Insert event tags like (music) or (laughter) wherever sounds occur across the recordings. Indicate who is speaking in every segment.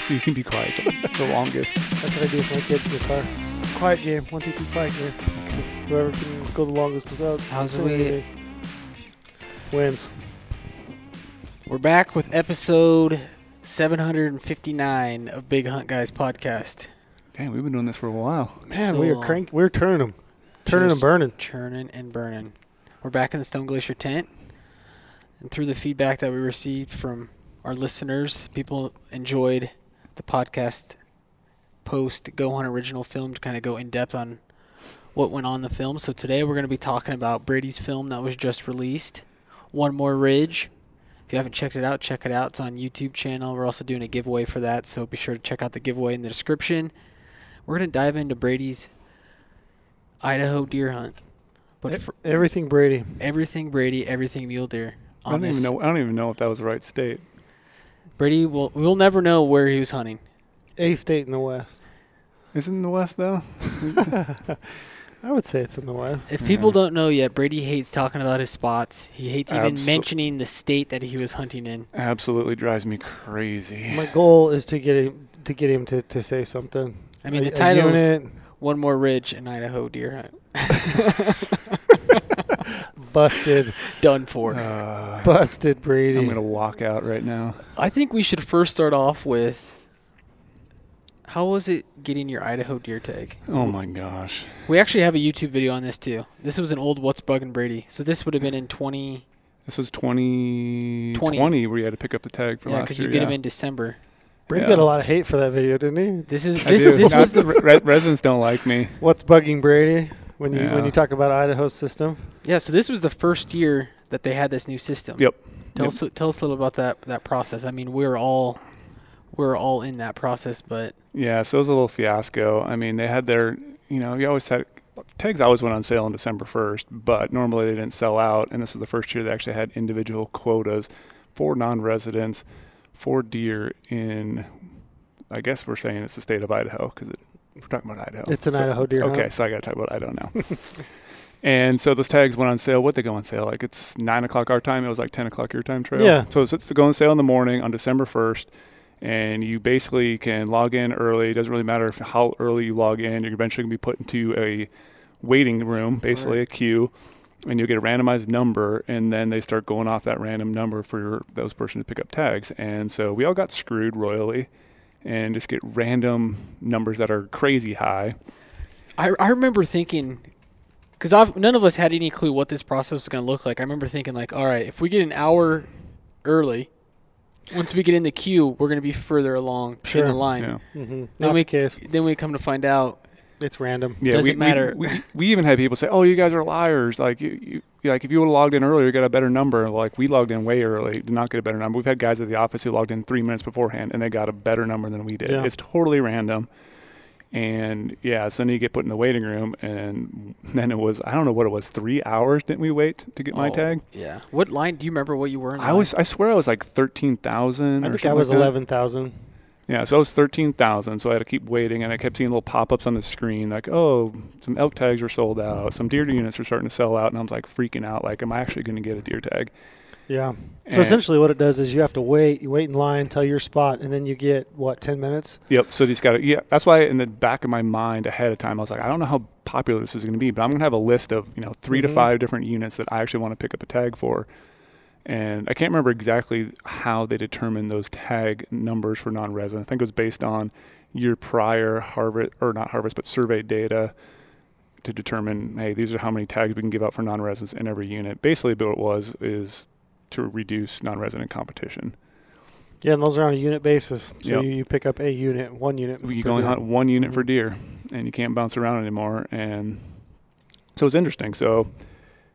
Speaker 1: so you can be quiet the, (laughs) the longest.
Speaker 2: That's what I do for my kids in the car. Quiet game. One, two, three, quiet game. Whoever can go the longest without
Speaker 3: How's
Speaker 2: saying
Speaker 3: we-
Speaker 2: anything wins.
Speaker 3: We're back with episode 759 of Big Hunt Guys podcast.
Speaker 1: Damn, we've been doing this for a while.
Speaker 2: Man,
Speaker 3: So
Speaker 2: we are
Speaker 3: long.
Speaker 2: crank. We're turning them, turning
Speaker 3: Just
Speaker 2: and burning.
Speaker 3: Churning and burning. We're back in the Stone Glacier tent. And through the feedback that we received from our listeners, people enjoyed the podcast post Go Hunt original film to kind of go in depth on what went on in the film. So today we're going to be talking about Brady's film that was just released, One More Ridge. If you haven't checked it out, check it out. It's on YouTube channel. We're also doing a giveaway for that, so be sure to check out the giveaway in the description. We're going to dive into Brady's Idaho deer hunt. But for
Speaker 2: Everything Brady.
Speaker 3: everything Brady, everything mule deer.
Speaker 1: I don't
Speaker 3: this.
Speaker 1: even know. I don't even know if that was the right state.
Speaker 3: Brady will we'll never know where he was hunting.
Speaker 2: A state in the West.
Speaker 1: Is it in the west though? (laughs)
Speaker 2: I would say it's in the West.
Speaker 3: If people
Speaker 1: Yeah.
Speaker 3: don't know yet, Brady hates talking about his spots. He hates even
Speaker 1: Abso-
Speaker 3: mentioning the state that he was hunting in.
Speaker 1: Absolutely drives me crazy.
Speaker 2: My goal is to get him to get him to, to say something.
Speaker 3: I mean,
Speaker 2: A-
Speaker 3: the title is One More Ridge in Idaho Deer Hunt. (laughs) (laughs)
Speaker 2: busted, (laughs)
Speaker 3: Done for.
Speaker 1: Uh,
Speaker 2: busted Brady.
Speaker 1: I'm gonna walk out right now.
Speaker 3: I think we should first start off with how was it getting your Idaho deer tag?
Speaker 1: Oh my gosh.
Speaker 3: We actually have a YouTube video on this too. This was an old What's Bugging Brady. So this would have been in 20
Speaker 1: This was 2020 where you had to pick up the tag for
Speaker 3: yeah,
Speaker 1: last
Speaker 3: because you get
Speaker 1: yeah.
Speaker 3: him in December.
Speaker 2: Brady
Speaker 1: Yeah.
Speaker 2: got a lot of hate for that video, didn't he?
Speaker 3: This is
Speaker 1: I
Speaker 3: this
Speaker 1: do.
Speaker 3: this
Speaker 1: Now,
Speaker 3: was the
Speaker 1: re- residents don't like me.
Speaker 2: What's bugging Brady when you when you talk about Idaho's system?
Speaker 3: Yeah, so this was the first year that they had this new system.
Speaker 1: Yep.
Speaker 3: Tell
Speaker 1: Yep.
Speaker 3: us tell us a little about that that process. I mean, we're all we're all in that process, but
Speaker 1: Yeah, so it was a little fiasco. I mean, they had their, you know, you always had tags always went on sale on December 1st, but normally they didn't sell out. And this was the first year they actually had individual quotas for non-residents for deer in, I guess we're saying it's the state of Idaho because we're talking about Idaho.
Speaker 2: It's an
Speaker 1: So-
Speaker 2: Idaho deer
Speaker 1: Okay,
Speaker 2: hunt.
Speaker 1: so I got to talk about Idaho now. (laughs) and so those tags went on sale. What they go on sale? Like it's nine o'clock our time. It was like ten o'clock your time trail.
Speaker 2: Yeah.
Speaker 1: So it's, it's to go on sale in the morning on December first, and you basically can log in early. It doesn't really matter if how early you log in. You're eventually gonna be put into a waiting room, basically
Speaker 3: Right.
Speaker 1: a queue. And you'll get a randomized number, and then they start going off that random number for your, those person to pick up tags. And so we all got screwed royally, and just get random numbers that are crazy high.
Speaker 3: I I remember thinking because I've none of us had any clue what this process was going to look like. I remember thinking like, all right, if we get an hour early, once we get in the queue, we're going to be further along
Speaker 2: Sure.
Speaker 3: in the line.
Speaker 1: Yeah.
Speaker 2: Mm-hmm.
Speaker 3: Then
Speaker 2: Not
Speaker 3: we
Speaker 2: the case.
Speaker 3: Then we come to find out
Speaker 2: It's random.
Speaker 1: Yeah,
Speaker 3: Doesn't
Speaker 1: we,
Speaker 3: matter.
Speaker 1: We, we, we even had people say, "Oh, you guys are liars! Like you, you like if you would have logged in earlier, you got a better number." Like we logged in way early, did not get a better number. We've had guys at the office who logged in three minutes beforehand, and they got a better number than we did.
Speaker 2: Yeah.
Speaker 1: It's totally random. And yeah, so then you get put in the waiting room, and then it was I don't know what it was, three hours didn't we wait to get my
Speaker 3: Oh,
Speaker 1: tag?
Speaker 3: Yeah. What line? Do you remember what you were in?
Speaker 1: I
Speaker 3: line?
Speaker 1: was I swear I was like thirteen thousand.
Speaker 2: I think
Speaker 1: something
Speaker 2: I was
Speaker 1: like that.
Speaker 2: eleven thousand.
Speaker 1: Yeah, so it was thirteen thousand, so I had to keep waiting, and I kept seeing little pop-ups on the screen like, "Oh, some elk tags were sold out, some deer units are starting to sell out," and I was like freaking out, like, "Am I actually going to get a deer tag?"
Speaker 2: Yeah.
Speaker 1: And-
Speaker 2: So essentially, what it does is you have to wait. You wait in line, until your spot, and then you get what ten minutes.
Speaker 1: Yep. So these got to. Yeah, that's why in the back of my mind ahead of time, I was like, I don't know how popular this is going to be, but I'm going to have a list of you know 3 to
Speaker 2: Mhm.
Speaker 1: five different units that I actually want to pick up a tag for. And I can't remember exactly how they determined those tag numbers for non-resident. I think it was based on year prior harvest or not harvest, but survey data to determine, hey, these are how many tags we can give out for non-residents in every unit. Basically, what it was is to reduce non-resident competition.
Speaker 2: Yeah, and those are on a unit basis. So
Speaker 1: Yep.
Speaker 2: you, you pick up a unit, one unit.
Speaker 1: you can only hunt one unit for
Speaker 2: Mhm.
Speaker 1: deer, and you can't bounce around anymore. And so it's interesting. So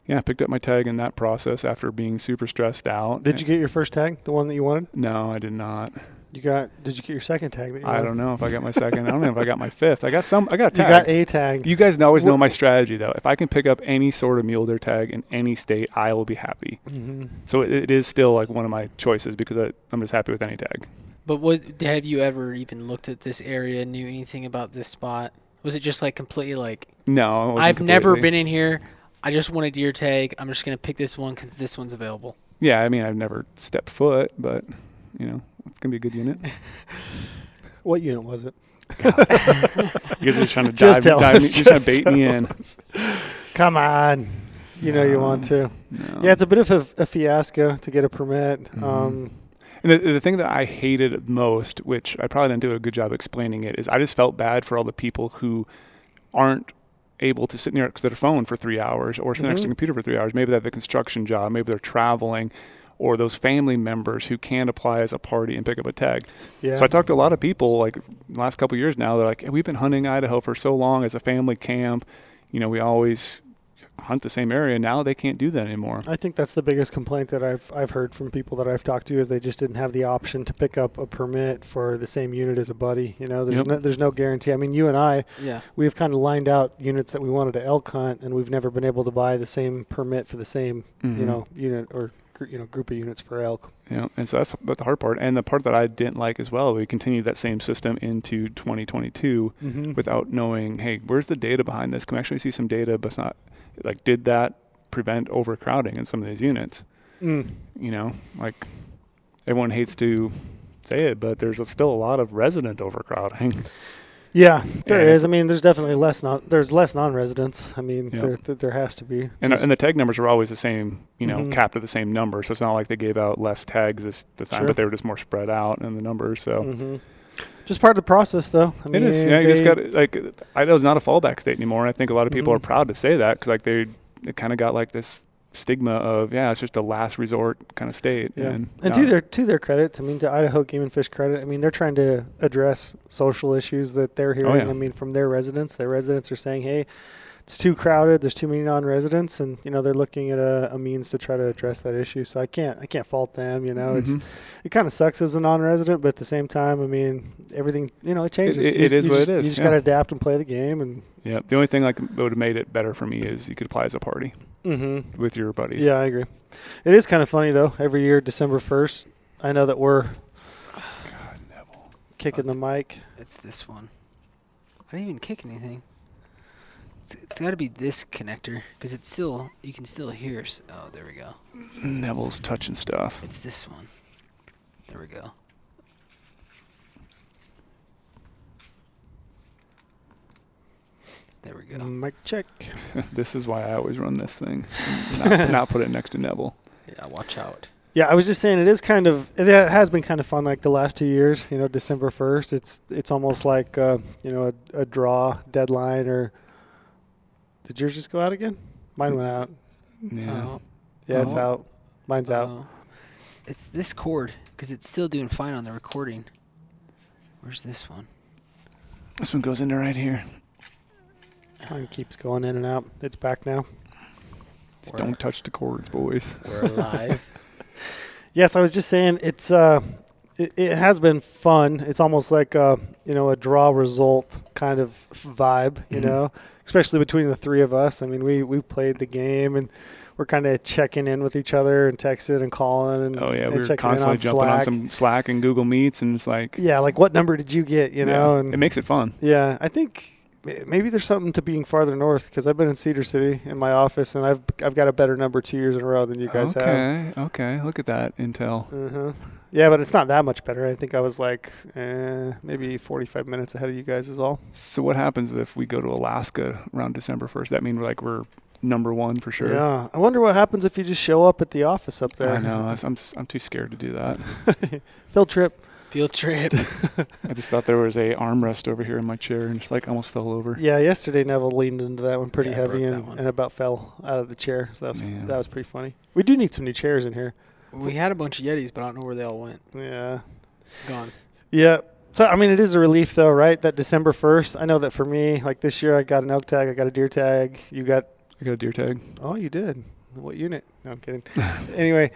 Speaker 1: yeah, I picked up my tag in that process after being super stressed out.
Speaker 2: Did you get your first tag, the one that you wanted?
Speaker 1: No, I did not.
Speaker 2: You got. Did you get your second tag that you
Speaker 1: I
Speaker 2: wanted?
Speaker 1: don't know if I got my second. I don't know if I got my fifth. I got some. I got a (laughs)
Speaker 2: You
Speaker 1: tag.
Speaker 2: got a tag.
Speaker 1: You guys always know my strategy though. If I can pick up any sort of mule deer tag in any state, I will be happy.
Speaker 2: hmm
Speaker 1: So it, it is still like one of my choices because I, I'm just happy with any tag.
Speaker 3: But what have you ever even looked at this area? Knew anything about this spot? Was it just like completely like
Speaker 1: No,
Speaker 3: I've never been in here. I just wanted a deer tag. I'm just gonna pick this one because this one's available.
Speaker 1: Yeah, I mean I've never stepped foot, but you know it's gonna be a good unit. (laughs)
Speaker 2: What unit was it? (laughs)
Speaker 1: You guys are trying to
Speaker 2: Just
Speaker 1: dive, dive me, you're trying to bait me in.
Speaker 2: Come on. You know you want to.
Speaker 1: No.
Speaker 2: Yeah, it's a bit of a, a fiasco to get a permit.
Speaker 1: Mhm.
Speaker 2: Um,
Speaker 1: And the, the thing that I hated most, which I probably didn't do a good job explaining it, is I just felt bad for all the people who aren't able to sit near their phone for three hours or sit next to
Speaker 2: Mhm.
Speaker 1: a computer for three hours. Maybe they have a construction job, maybe they're traveling, or those family members who can't apply as a party and pick up a tag.
Speaker 2: yeah.
Speaker 1: So I talked to a lot of people like the last couple of years now. They're like, hey, we've been hunting Idaho for so long as a family camp. You know, we always hunt the same area. Now they can't do that anymore.
Speaker 2: I think that's the biggest complaint that I've I've heard from people that I've talked to is they just didn't have the option to pick up a permit for the same unit as a buddy. You know, there's
Speaker 1: Yep.
Speaker 2: no there's no guarantee. I mean, you and I
Speaker 3: Yeah.
Speaker 2: we've kind of lined out units that we wanted to elk hunt, and we've never been able to buy the same permit for the same you
Speaker 1: Mhm.
Speaker 2: know unit or you know group of units for elk.
Speaker 1: Yeah, and so that's, that's the hard part. And the part that I didn't like as well, we continued that same system into 2022
Speaker 2: Mm-hmm.
Speaker 1: without knowing, hey, where's the data behind this? Can we actually see some data, but it's not like, did that prevent overcrowding in some of these units?
Speaker 2: Mm.
Speaker 1: You know, like everyone hates to say it, but there's still a lot of resident overcrowding.
Speaker 2: Yeah, there
Speaker 1: And
Speaker 2: is. I mean, there's definitely less non there's less non-residents. I mean,
Speaker 1: Yeah.
Speaker 2: there, there there has to be.
Speaker 1: And, and the tag numbers are always the same, you know,
Speaker 2: Mhm.
Speaker 1: capped at the same number. So it's not like they gave out less tags this, this time,
Speaker 2: Sure.
Speaker 1: but they were just more spread out in the numbers. So
Speaker 2: Mhm. Just part of the process, though. I mean,
Speaker 1: it is. Yeah, you just got like Idaho's not a fallback state anymore. And I think a lot of people
Speaker 2: Mhm.
Speaker 1: are proud to say that because like they it kind of got like this stigma of yeah, it's just a last resort kind of state.
Speaker 2: Yeah.
Speaker 1: And,
Speaker 2: And to their to their credit, I mean, to Idaho Game and Fish credit, I mean, they're trying to address social issues that they're hearing.
Speaker 1: Oh, yeah.
Speaker 2: I mean, from their residents, their residents are saying, "Hey, it's too crowded. There's too many non-residents," and you know, they're looking at a, a means to try to address that issue. So I can't I can't fault them. You know, it's
Speaker 1: mhm.
Speaker 2: it kind of sucks as a non-resident, but at the same time, I mean, everything you know, it changes.
Speaker 1: it
Speaker 2: You-
Speaker 1: is
Speaker 2: you
Speaker 1: what it
Speaker 2: just-
Speaker 1: is,
Speaker 2: You just
Speaker 1: yeah.
Speaker 2: got to adapt and play the game, and
Speaker 1: yeah. The only thing like that would have made it better for me is you could apply as a party
Speaker 2: mm-hmm.
Speaker 1: with your buddies.
Speaker 2: Yeah, I agree. It is kind of funny though. Every year, December first, I know that we're
Speaker 1: God,
Speaker 2: kicking
Speaker 3: Oh,
Speaker 2: the mic.
Speaker 3: It's this one. I didn't even kick anything. It's, it's got to be this connector because it's still you can still hear. s- Oh, there we go.
Speaker 1: Neville's touching stuff.
Speaker 3: It's this one. There we go. There we go.
Speaker 2: Mic check. (laughs)
Speaker 1: this is why I always run this thing, not, (laughs) not put it next to Neville.
Speaker 3: Yeah, watch out.
Speaker 2: Yeah, I was just saying it is kind of it ha- has been kind of fun like the last two years. You know, December first, it's it's almost like uh, you know a, a draw deadline or. Did yours just go out again? Mine went out.
Speaker 1: Yeah.
Speaker 3: Oh,
Speaker 2: Yeah, it's
Speaker 3: Oh.
Speaker 2: out. Mine's out.
Speaker 3: oh. It's this cord because it's still doing fine on the recording. Where's this one?
Speaker 1: This one goes into right here.
Speaker 2: Mine keeps going in and out. It's back now.
Speaker 1: Just
Speaker 3: We're-
Speaker 1: don't touch the cords, boys.
Speaker 3: We're alive. (laughs)
Speaker 2: Yes, I was just saying it's uh, it, it has been fun. It's almost like a you know a draw result kind of vibe, you
Speaker 1: Mhm.
Speaker 2: know, especially between the three of us. I mean, we we played the game and we're kind of checking in with each other and texting and calling and
Speaker 1: Oh yeah,
Speaker 2: and
Speaker 1: we were constantly
Speaker 2: on
Speaker 1: jumping
Speaker 2: Slack.
Speaker 1: on some Slack and Google Meets, and it's like,
Speaker 2: yeah, like what number did you get? You
Speaker 1: yeah,
Speaker 2: know, and
Speaker 1: it makes it fun.
Speaker 2: yeah, I think maybe there's something to being farther north because I've been in Cedar City in my office and I've I've got a better number two years in a row than you guys have.
Speaker 1: okay, okay, look at that intel.
Speaker 2: Uh-huh. Yeah, but it's not that much better. I think I was like eh, maybe 45 minutes ahead of you guys is all.
Speaker 1: So what happens if we go to Alaska around December first? That mean we're like we're number one for sure.
Speaker 2: Yeah. I wonder what happens if you just show up at the office up there.
Speaker 1: I know. I was- I'm too scared to do that. (laughs)
Speaker 2: Field trip.
Speaker 3: Field trip. (laughs)
Speaker 1: I just thought there was a armrest over here in my chair, and just like almost fell over.
Speaker 2: Yeah, yesterday Neville leaned into that one pretty
Speaker 3: Yeah,
Speaker 2: heavy and,
Speaker 3: one.
Speaker 2: and about fell out of the chair. So that was
Speaker 1: Man.
Speaker 2: that was pretty funny. We do need some new chairs in here.
Speaker 3: We had a bunch of Yetis, but I don't know where they all went.
Speaker 2: Yeah.
Speaker 3: Gone.
Speaker 2: Yeah. So I mean, it is a relief though, right? That December first. I know that for me, like this year, I got an elk tag, I got a deer tag. You got
Speaker 1: I got a deer tag.
Speaker 2: Oh, you did. What unit? No, I'm kidding. (laughs) anyway,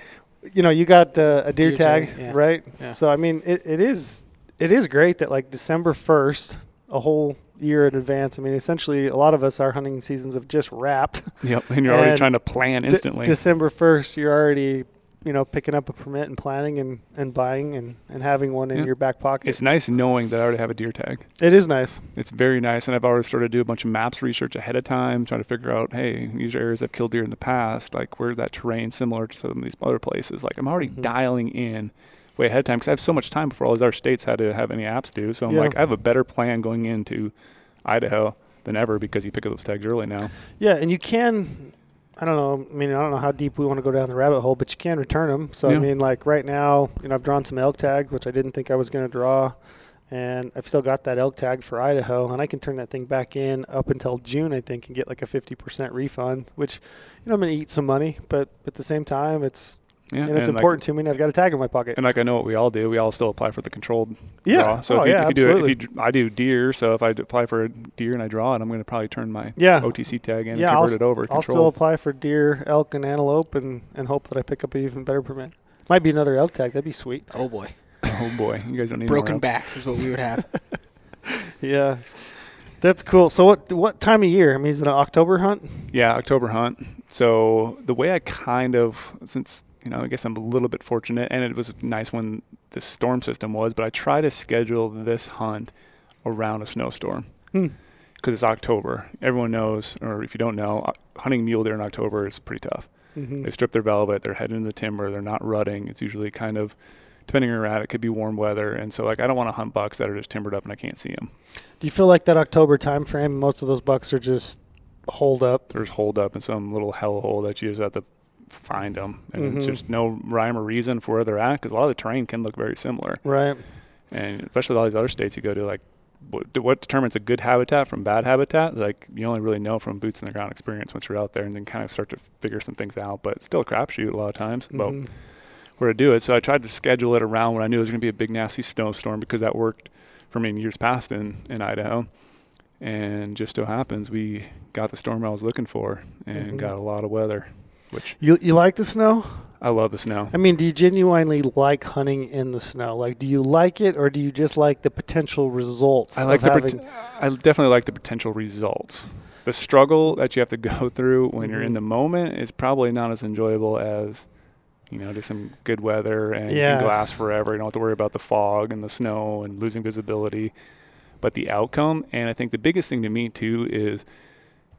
Speaker 2: you know, you got uh, a deer,
Speaker 3: Deer
Speaker 2: tag,
Speaker 3: tag, yeah.
Speaker 2: right?
Speaker 3: Yeah.
Speaker 2: So I mean, it, it is it is great that like December first, a whole year in advance. I mean, essentially, a lot of us our hunting seasons have just wrapped.
Speaker 1: Yep, and you're already trying to plan
Speaker 2: De-
Speaker 1: instantly.
Speaker 2: December first, you're already you know picking up a permit and planning and, and buying and, and having one in
Speaker 1: Yeah.
Speaker 2: your back pocket.
Speaker 1: it's nice knowing that I already have a deer tag.
Speaker 2: It is nice.
Speaker 1: It's very nice, and I've already started to do a bunch of maps research ahead of time, trying to figure out, hey, these are areas I've killed deer in the past, like where's that terrain similar to some of these other places. Like I'm already
Speaker 2: Mhm.
Speaker 1: dialing in way ahead of time because I have so much time before all these other states had to have any apps do. So I'm
Speaker 2: Yeah.
Speaker 1: like, I have a better plan going into Idaho than ever because you pick up those tags early now.
Speaker 2: Yeah, and you can. I don't know. I mean, I don't know how deep we want to go down the rabbit hole, but you can return them. So I mean, like right now, you know, I've drawn some elk tags, which I didn't think I was going to draw, and I've still got that elk tag for Idaho, and I can turn that thing back in up until June, I think, and get like a fifty percent refund. Which, you know, I'm going to eat some money, but at the same time, it's
Speaker 1: Yeah,
Speaker 2: and it's
Speaker 1: like-
Speaker 2: important to me, and I've got a tag in my pocket.
Speaker 1: and like I know what we all do. We all still apply for the controlled
Speaker 2: yeah.
Speaker 1: draw. So
Speaker 2: oh,
Speaker 1: if you,
Speaker 2: yeah,
Speaker 1: if you do it,
Speaker 2: absolutely.
Speaker 1: if you, I do deer. So if I apply for a deer and I draw it, I'm going to probably turn my
Speaker 2: yeah.
Speaker 1: OTC tag in
Speaker 2: Yeah,
Speaker 1: and
Speaker 2: I'll
Speaker 1: convert it over.
Speaker 2: I'll still apply for deer, elk, and antelope, and and hope that I pick up an even better permit. Might be another elk tag. That'd be sweet.
Speaker 3: Oh boy, (laughs)
Speaker 1: oh boy, you guys don't need
Speaker 3: broken
Speaker 1: more
Speaker 3: backs is what we would have. (laughs)
Speaker 2: Yeah, that's cool. So what what time of year? I mean, is it an October hunt?
Speaker 1: Yeah, October hunt. So the way I kind of, since you know, I guess I'm a little bit fortunate, and it was nice when the storm system was, but I try to schedule this hunt around a snowstorm
Speaker 2: Hmm.
Speaker 1: because it's October. Everyone knows, or if you don't know, uh, hunting mule deer in October is pretty tough.
Speaker 2: Mm-hmm.
Speaker 1: They strip their velvet, they're heading into the timber, they're not rutting. It's usually kind of, depending where you're at, it could be warm weather, and so like I don't want to hunt bucks that are just timbered up and I can't see them.
Speaker 2: Do you feel like that October time frame? Most of those bucks are just hold up.
Speaker 1: there's hold up in some little hellhole that you just have to find them, and
Speaker 2: Mhm.
Speaker 1: just no rhyme or reason for where they're at because a lot of the terrain can look very similar,
Speaker 2: Right.
Speaker 1: and especially all these other states you go to, like what, what determines a good habitat from bad habitat, like you only really know from boots in the ground experience once you're out there, and then kind of start to figure some things out. But it's still a crapshoot a lot of times about
Speaker 2: Mhm.
Speaker 1: where to do it. So I tried to schedule it around when I knew it was going to be a big nasty snowstorm because that worked for me in years past in in Idaho. And just so happens we got the storm I was looking for and
Speaker 2: Mhm.
Speaker 1: got a lot of weather, which
Speaker 2: You you like the snow?
Speaker 1: I love the snow.
Speaker 2: I mean, do you genuinely like hunting in the snow? Like, do you like it, or do you just like the potential results?
Speaker 1: I like the
Speaker 2: having,
Speaker 1: pot- I definitely like the potential results. The struggle that you have to go (laughs) through when you're in
Speaker 2: Mhm.
Speaker 1: the moment is probably not as enjoyable as you know, just some good weather and
Speaker 2: Yeah.
Speaker 1: can glass forever. You don't have to worry about the fog and the snow and losing visibility. But the outcome, and I think the biggest thing to me too is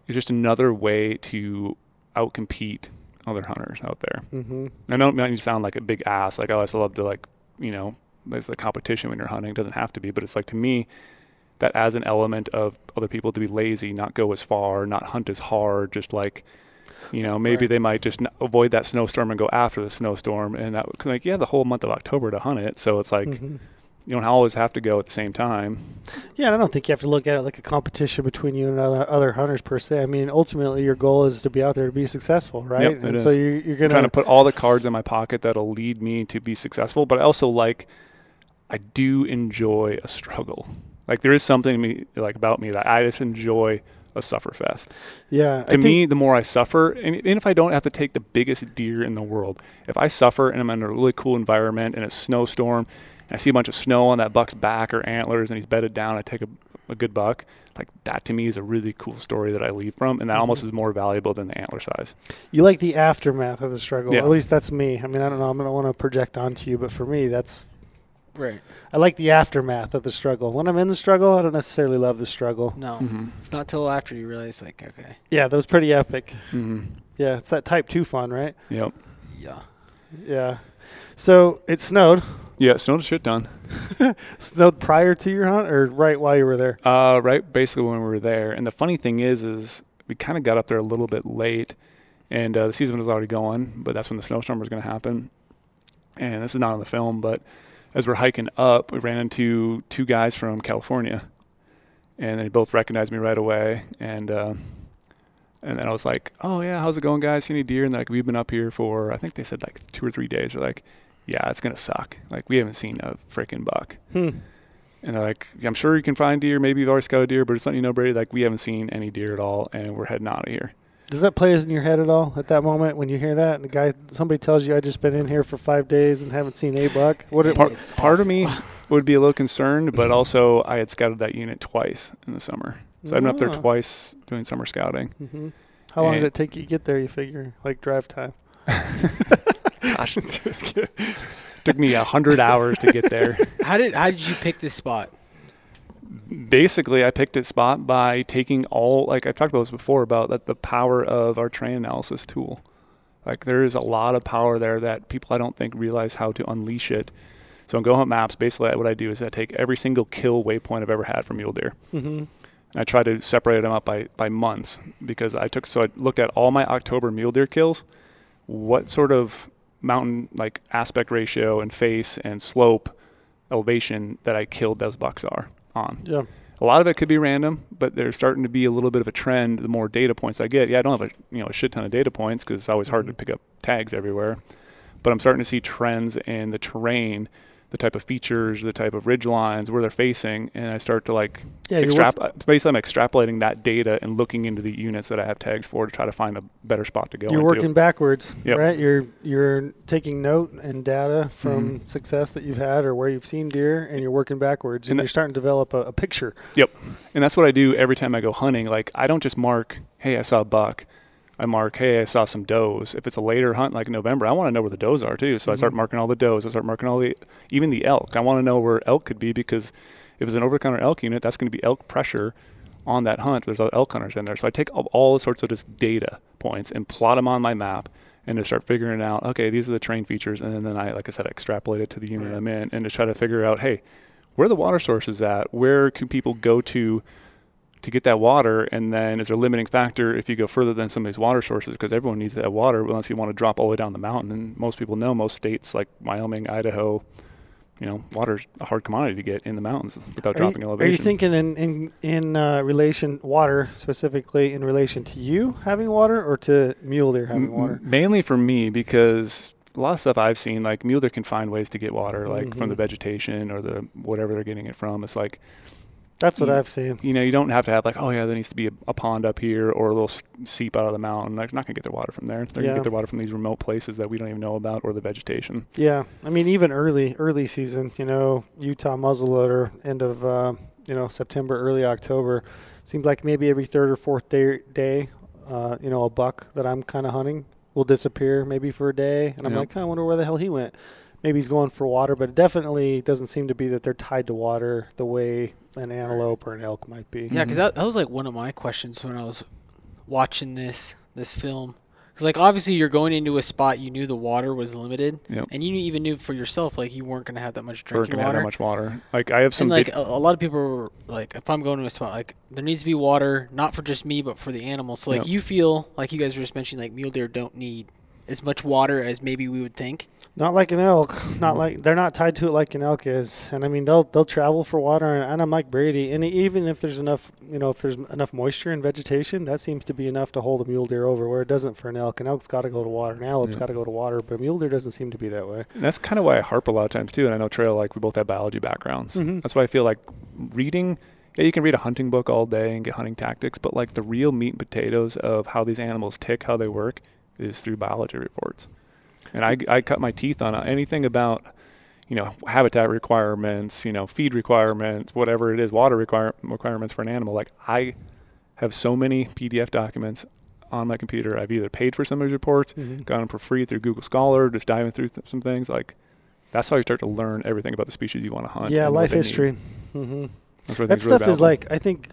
Speaker 1: is just another way to outcompete other hunters out there.
Speaker 2: hmm
Speaker 1: I don't mean to sound like a big ass. Like, oh, I just love to like, you know, there's the competition when you're hunting. It doesn't have to be, but it's like to me, that as an element of other people to be lazy, not go as far, not hunt as hard, just like, you know, maybe
Speaker 2: Right.
Speaker 1: they might just n- avoid that snowstorm and go after the snowstorm, and that cause like, yeah, the whole month of October to hunt it. So it's like
Speaker 2: Mhm.
Speaker 1: You don't always have to go at the same time.
Speaker 2: Yeah, and I don't think you have to look at it like a competition between you and other, other hunters per se. I mean, ultimately, your goal is to be out there to be successful, right?
Speaker 1: Yep, it
Speaker 2: and so you're, you're
Speaker 1: I'm
Speaker 2: gonna
Speaker 1: trying to put all the cards in my pocket that'll lead me to be successful. But I also like, I do enjoy a struggle. Like there is something to me like about me that I just enjoy a sufferfest.
Speaker 2: yeah.
Speaker 1: To me, the more I suffer, and even if I don't have to take the biggest deer in the world, if I suffer and I'm in a really cool environment and a snowstorm, I see a bunch of snow on that buck's back or antlers, and he's bedded down, I take a, a good buck. Like that to me is a really cool story that I leave from, and that almost
Speaker 2: Mhm.
Speaker 1: is more valuable than the antler size.
Speaker 2: you like the aftermath of the struggle.
Speaker 1: Yeah.
Speaker 2: At least that's me. I mean, I don't know. I'm going to want to project onto you, but for me, that's
Speaker 3: right.
Speaker 2: I like the aftermath of the struggle. When I'm in the struggle, I don't necessarily love the struggle.
Speaker 3: No,
Speaker 1: Mm-hmm.
Speaker 3: it's not till after you realize, like, okay,
Speaker 2: Yeah, that was pretty epic.
Speaker 1: Mm-hmm.
Speaker 2: Yeah, it's that type two fun, right?
Speaker 1: Yep.
Speaker 3: yeah.
Speaker 2: Yeah. So it snowed.
Speaker 1: Yeah, snowed a shit ton. (laughs)
Speaker 2: Snowed prior to your hunt, or right while you were there?
Speaker 1: Uh, right, basically when we were there. And the funny thing is, is we kind of got up there a little bit late, and uh, the season was already going, but that's when the snowstorm was going to happen. And this is not on the film, but as we're hiking up, we ran into two guys from California, and they both recognized me right away. And uh, and then I was like, "Oh yeah, how's it going, guys? See any deer?" And like, "We've been up here for I think they said like two or three days." They're like, "Yeah, it's gonna suck. Like we haven't seen a freaking buck."
Speaker 2: Hmm.
Speaker 1: And they're like, I'm sure you can find deer. Maybe you've already scouted deer, but it's letting you know, Brady, like we haven't seen any deer at all, and we're heading out of here.
Speaker 2: Does that play in your head at all at that moment when you hear that? And the guy, somebody tells you, "I just been in here for five days and haven't seen a buck." What? It,
Speaker 1: Part, part of me would be a little concerned, but also I had scouted that unit twice in the summer, so I've been up there
Speaker 2: Ah.
Speaker 1: twice doing summer scouting.
Speaker 2: hmm How long did
Speaker 1: And-
Speaker 2: it take you to get there? You figure, like drive time. (laughs)
Speaker 1: Gosh, (laughs) took me a hundred hours to get there. (laughs)
Speaker 3: How did how did you pick this spot?
Speaker 1: Basically, I picked this spot by taking all like I've talked about this before about that the power of our terrain analysis tool. Like there is a lot of power there that people I don't think realize how to unleash it So on Go Hunt Maps, basically what I do is I take every single kill waypoint I've ever had from mule deer.
Speaker 2: Mm-hmm.
Speaker 1: And I try to separate them up by, by months because I took so I looked at all my October mule deer kills, what sort of mountain like aspect ratio and face and slope elevation that I killed those bucks are on.
Speaker 2: Yeah.
Speaker 1: A lot of it could be random, but there's starting to be a little bit of a trend. The more data points I get, yeah, I don't have a you know a shit ton of data points because it's always hard to
Speaker 2: Mhm.
Speaker 1: pick up tags everywhere. But I'm starting to see trends in the terrain, the type of features, the type of ridge lines, where they're facing, and I start to like
Speaker 2: Yeah.
Speaker 1: Extrap- basically I'm extrapolating that data and looking into the units that I have tags for to try to find a better spot to go
Speaker 2: You're
Speaker 1: into.
Speaker 2: working backwards,
Speaker 1: Yep.
Speaker 2: right? You're you're taking note and data from
Speaker 1: Mhm.
Speaker 2: success that you've had or where you've seen deer, and you're working backwards, and,
Speaker 1: And
Speaker 2: you're starting to develop a, a picture.
Speaker 1: Yep, and that's what I do every time I go hunting. Like I don't just mark, hey, I saw a buck. I mark, hey, I saw some does. If it's a later hunt like November, I want to know where the does are too. So I start
Speaker 2: Mhm.
Speaker 1: marking all the does. I start marking all the, even the elk. I want to know where elk could be because if it's an over-the-counter elk unit, that's going to be elk pressure on that hunt. There's other elk hunters in there. So I take all, sorts of just data points and plot them on my map and to start figuring out, okay, these are the terrain features. And then I, like I said, extrapolate it to the unit
Speaker 2: Right.
Speaker 1: I'm in and to try to figure out, hey, where are the water sources at? Where can people go to to get that water? And then is a limiting factor if you go further than some of these water sources? Because everyone needs that water unless you want to drop all the way down the mountain. And most people know most states like Wyoming, Idaho, you know, water's a hard commodity to get in the mountains without
Speaker 2: Are
Speaker 1: dropping
Speaker 2: you,
Speaker 1: elevation.
Speaker 2: Are you thinking in in in uh, relation water specifically in relation to you having water or to mule deer having
Speaker 1: M-
Speaker 2: water?
Speaker 1: Mainly for me because a lot of stuff I've seen, like mule deer can find ways to get water, like from the
Speaker 2: Mhm.
Speaker 1: vegetation or the whatever they're getting it from. It's like
Speaker 2: That's what
Speaker 1: you-
Speaker 2: I've seen.
Speaker 1: you know, you don't have to have like, oh yeah, there needs to be a, a pond up here or a little seep out of the mountain. Like, they're not gonna get their water from there. They're
Speaker 2: Yeah.
Speaker 1: gonna get their water from these remote places that we don't even know about or the vegetation.
Speaker 2: Yeah, I mean even early early season, you know, Utah muzzleloader end of uh, you know September, early October, seems like maybe every third or fourth day, day uh, you know, a buck that I'm kind of hunting will disappear maybe for a day, and I'm
Speaker 1: Yep.
Speaker 2: like, I wonder where the hell he went. Maybe he's going for water, but it definitely doesn't seem to be that they're tied to water the way an antelope or an elk might be.
Speaker 3: Yeah, because
Speaker 1: Mhm.
Speaker 3: that, that was like one of my questions when I was watching this this film. Because like obviously you're going into a spot you knew the water was limited,
Speaker 1: Yep.
Speaker 3: and you even knew for yourself like you weren't gonna have that much drinking
Speaker 1: gonna have
Speaker 3: water.
Speaker 1: that much water. Like I have some
Speaker 3: and like
Speaker 1: vid-
Speaker 3: a, a lot of people were like, if I'm going to a spot, like there needs to be water, not for just me, but for the animals. So like
Speaker 1: Yep.
Speaker 3: you feel like you guys were just mentioning, like mule deer don't need as much water as maybe we would think.
Speaker 2: Not like an elk. Not like they're not tied to it like an elk is. And I mean, they'll they'll travel for water. And, and I'm like Brady. And even if there's enough, you know, if there's enough moisture and vegetation, that seems to be enough to hold a mule deer over. Where it doesn't for an elk. An elk's got to go to water. An antelope's
Speaker 1: Yeah.
Speaker 2: got to go to water. But a mule deer doesn't seem to be that way.
Speaker 1: And that's kind of why I harp a lot of times too. And I know Trail, like we both have biology backgrounds.
Speaker 2: Mhm.
Speaker 1: That's why I feel like reading. Yeah, you can read a hunting book all day and get hunting tactics, but like the real meat and potatoes of how these animals tick, how they work, is through biology reports. And I, I cut my teeth on anything about, you know, habitat requirements, you know, feed requirements, whatever it is, water require, requirements for an animal. Like I have so many PDF documents on my computer. I've either paid for some of those reports, got them for free through Google Scholar, just diving through th- some things. Like that's how you start to learn everything about the species you want to hunt.
Speaker 2: Yeah, life history. hmm
Speaker 1: That's what I think
Speaker 2: That
Speaker 1: is really
Speaker 2: stuff is like I think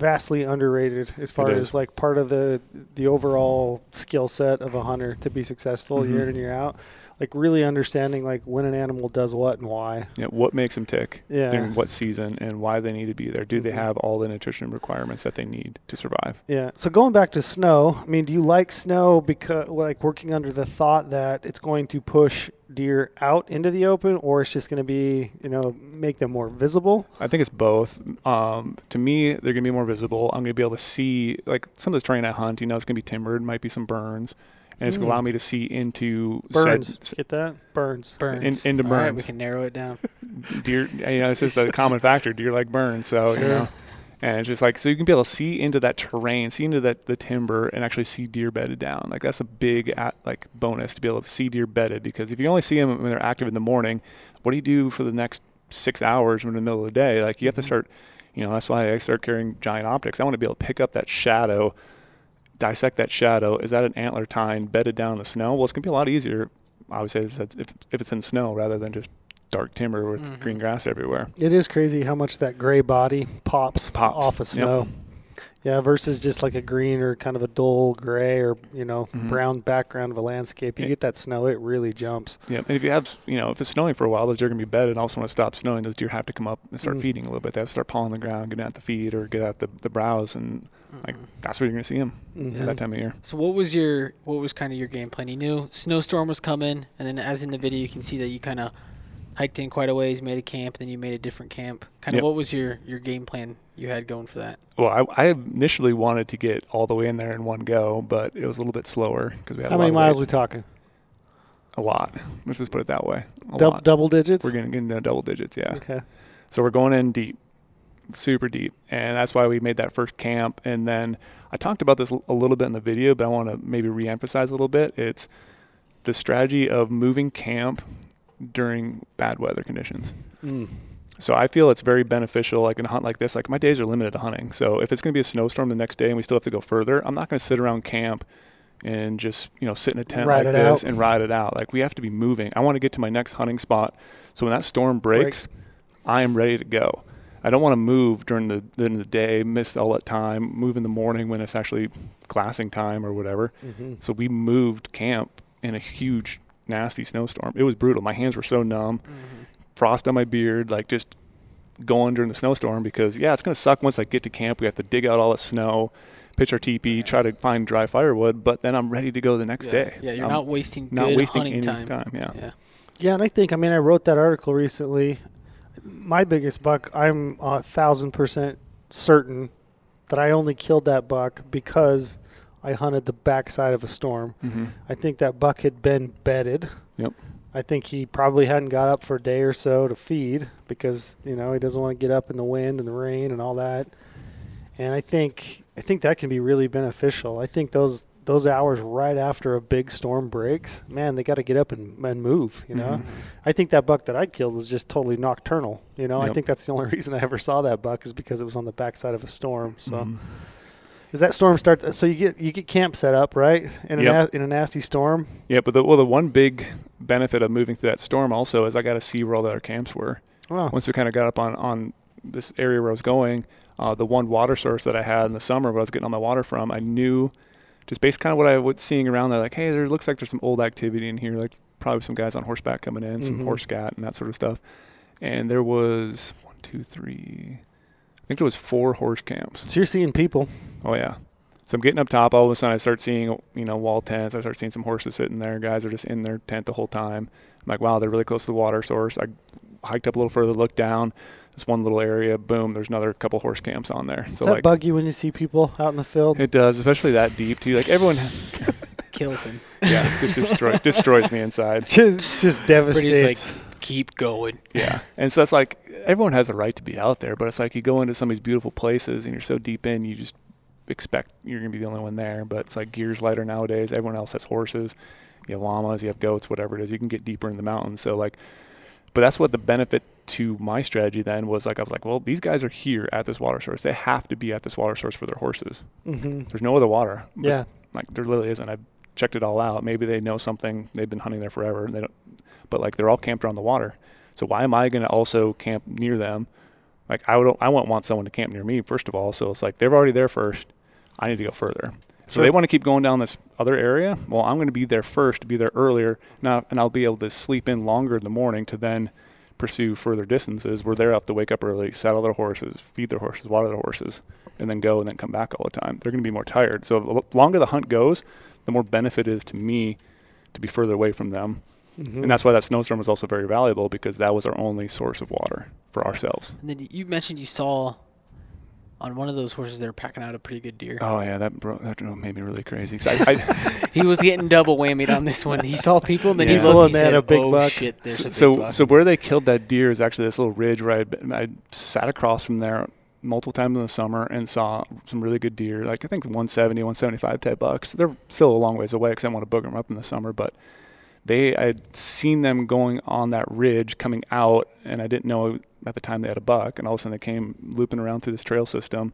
Speaker 2: vastly underrated as far as like part of the the overall skill set of a hunter to be successful year
Speaker 1: Mhm.
Speaker 2: in and year out. Like really understanding like when an animal does what and why.
Speaker 1: yeah, what makes them tick
Speaker 2: Yeah.
Speaker 1: during what season and why they need to be there. Do they
Speaker 2: Mhm.
Speaker 1: have all the nutrition requirements that they need to survive?
Speaker 2: Yeah. So going back to snow, I mean, do you like snow because like working under the thought that it's going to push deer out into the open, or it's just going to be you know make them more visible?
Speaker 1: I think it's both. Um, to me, they're going to be more visible. I'm going to be able to see, like some of this terrain I hunt, you know, it's going to be timbered, might be some burns, and it's going
Speaker 2: Mm.
Speaker 1: to allow me to see into
Speaker 2: Burns.
Speaker 1: said-
Speaker 2: Get that? Burns.
Speaker 3: Burns.
Speaker 1: into burns.
Speaker 3: All right, we can narrow it down.
Speaker 1: deer you know it's just a common factor deer like burns so you know and it's just like so you can be able to see into that terrain see into that the timber and actually see deer bedded down. Like that's a big at, like bonus to be able to see deer bedded because if you only see them when they're active in the morning what do you do for the next six hours in the middle of the day? Like you have to
Speaker 2: Mhm.
Speaker 1: start you know that's why i start carrying giant optics. I want to be able to pick up that shadow dissect that shadow. Is that an antler tine bedded down in the snow? Well it's going to be a lot easier I would say is that if, if it's in snow rather than just dark timber with
Speaker 3: Mhm.
Speaker 1: green grass everywhere.
Speaker 2: It is crazy how much that gray body pops,
Speaker 1: Pops,
Speaker 2: off of
Speaker 1: yep.
Speaker 2: snow. Yeah, versus just like a green or kind of a dull gray or you know
Speaker 1: Mhm.
Speaker 2: brown background of a landscape. You
Speaker 1: Yeah.
Speaker 2: get that snow, it really jumps.
Speaker 1: Yeah, and if you have, you know, if it's snowing for a while, those deer are gonna be bedded. And also, when it stops snowing, those deer have to come up and start
Speaker 2: Mm.
Speaker 1: feeding a little bit. They have to start pawing the ground, getting out the feed, or get out the, the browse, and like that's where you're gonna see them
Speaker 2: Mhm.
Speaker 1: that time of year.
Speaker 3: So what was your what was kind of your game plan? You knew snowstorm was coming, and then as in the video, you can see that you kind of hiked in quite a ways, made a camp, then you made a different camp. Kind of
Speaker 1: Yep.
Speaker 3: what was your your game plan you had going for that?
Speaker 1: Well, I, I initially wanted to get all the way in there in one go, but it was a little bit slower because we had
Speaker 2: How
Speaker 1: a lot
Speaker 2: many
Speaker 1: of
Speaker 2: miles
Speaker 1: weight.
Speaker 2: we talking?
Speaker 1: A lot. Let's just put it that way. A
Speaker 2: Dou-
Speaker 1: lot.
Speaker 2: double digits.
Speaker 1: We're getting into double digits, yeah.
Speaker 2: Okay.
Speaker 1: So we're going in deep, super deep, and that's why we made that first camp. And then I talked about this a little bit in the video, but I want to maybe reemphasize a little bit. It's the strategy of moving camp during bad weather conditions.
Speaker 2: Mm.
Speaker 1: So I feel it's very beneficial, like in a hunt like this. Like my days are limited to hunting, so if it's going to be a snowstorm the next day and we still have to go further, I'm not going to sit around camp and just you know sit in a tent
Speaker 2: Ride
Speaker 1: like this
Speaker 2: out.
Speaker 1: and ride it out. Like we have to be moving. I want to get to my next hunting spot, so when that storm breaks, I am ready to go. I don't want to move during the during the day, miss all that time, move in the morning when it's actually glassing time or whatever.
Speaker 2: hmm
Speaker 1: So we moved camp in a huge, nasty snowstorm. It was brutal. My hands were so numb mm-hmm. frost on my beard, like just going during the snowstorm because yeah, it's gonna suck once I get to camp. We have to dig out all the snow, pitch our teepee, try to find dry firewood, but then I'm ready to go the next
Speaker 3: yeah.
Speaker 1: day.
Speaker 3: Yeah, you're
Speaker 1: I'm
Speaker 3: not wasting
Speaker 1: not wasting
Speaker 3: hunting
Speaker 1: any
Speaker 3: time.
Speaker 1: Yeah.
Speaker 3: Yeah.
Speaker 2: Yeah, and I think I mean I wrote that article recently. My biggest buck, I'm a thousand percent certain that I only killed that buck because I hunted the backside of a storm.
Speaker 1: hmm
Speaker 2: I think that buck had been bedded.
Speaker 1: Yep.
Speaker 2: I think he probably hadn't got up for a day or so to feed because you know he doesn't want to get up in the wind and the rain and all that. And I think I think that can be really beneficial. I think those those hours right after a big storm breaks, man, they got to get up and, and move. You know,
Speaker 1: Mhm.
Speaker 2: I think that buck that I killed was just totally nocturnal. You know, I think that's the only (laughs) reason I ever saw that buck is because it was on the backside of a storm. So.
Speaker 1: Mhm.
Speaker 2: Does that storm start? So you get you get camp set up right in a
Speaker 1: Yep.
Speaker 2: na- in a nasty storm.
Speaker 1: Yeah, but the well, the one big benefit of moving through that storm also is I got to see where all the other camps were.
Speaker 2: Wow.
Speaker 1: Once we kind of got up on on this area where I was going, uh, the one water source that I had in the summer where I was getting all my water from, I knew just based kind of what I was seeing around there, like, hey, there looks like there's some old activity in here, like probably some guys on horseback coming in, some
Speaker 2: Mhm.
Speaker 1: horse scat and that sort of stuff. And there was one, two, three, think there was four horse camps.
Speaker 2: So you're seeing people.
Speaker 1: Oh yeah. So I'm getting up top. All of a sudden, I start seeing you know wall tents. I start seeing some horses sitting there. Guys are just in their tent the whole time. I'm like, wow, they're really close to the water source. I hiked up a little further, looked down. This one little area, boom. There's another couple horse camps on there.
Speaker 2: Does
Speaker 1: So
Speaker 2: that
Speaker 1: like,
Speaker 2: bug you when you see people out in the field?
Speaker 1: it does, especially that deep too. Like everyone, (laughs)
Speaker 3: Kills him.
Speaker 1: yeah, it destroys destroys me inside. (laughs)
Speaker 2: just just devastates.
Speaker 3: like, keep going.
Speaker 1: Yeah, (laughs) and so it's like everyone has a right to be out there, but it's like you go into some of these beautiful places and you're so deep in, you just expect you're gonna be the only one there. But it's like gears lighter nowadays. Everyone else has horses, you have llamas, you have goats, whatever it is. You can get deeper in the mountains. So like, but that's what the benefit to my strategy then was. Like I was like, well, these guys are here at this water source. They have to be at this water source for their horses.
Speaker 2: hmm
Speaker 1: There's no other water.
Speaker 2: Yeah.
Speaker 1: like there literally isn't. I checked it all out. Maybe they know something. They've been hunting there forever. And they don't, but like they're all camped around the water. So why am I going to also camp near them? Like I would, I won't want someone to camp near me first of all. So it's like they're already there first. I need to go further. So
Speaker 2: Sure.
Speaker 1: they want to keep going down this other area. Well, I'm going to be there first to be there earlier now, and I'll be able to sleep in longer in the morning to then pursue further distances where they're up to wake up early, saddle their horses, feed their horses, water their horses, and then go and then come back all the time. They're going to be more tired. So the longer the hunt goes, the more benefit it is to me to be further away from them.
Speaker 2: Hmm
Speaker 1: And that's why that snowstorm was also very valuable because that was our only source of water for ourselves.
Speaker 3: And then you mentioned you saw on one of those horses they were packing out a pretty good deer.
Speaker 1: Oh yeah, that bro- that made me really crazy. I, (laughs) I,
Speaker 3: He was getting double whammied on this one. He saw people and then
Speaker 1: Yeah.
Speaker 3: he looked.
Speaker 2: People
Speaker 3: He
Speaker 2: and had
Speaker 3: said,
Speaker 2: a big
Speaker 3: "Oh
Speaker 2: buck."
Speaker 3: shit, there's a big
Speaker 1: so
Speaker 3: buck."
Speaker 1: so where they killed that deer is actually this little ridge where I I sat across from there multiple times in the summer and saw some really good deer. Like I think 170, 175 type bucks. They're still a long ways away because I want to book them up in the summer, but they I had seen them going on that ridge coming out, and I didn't know at the time they had a buck, and all of a sudden they came looping around through this trail system,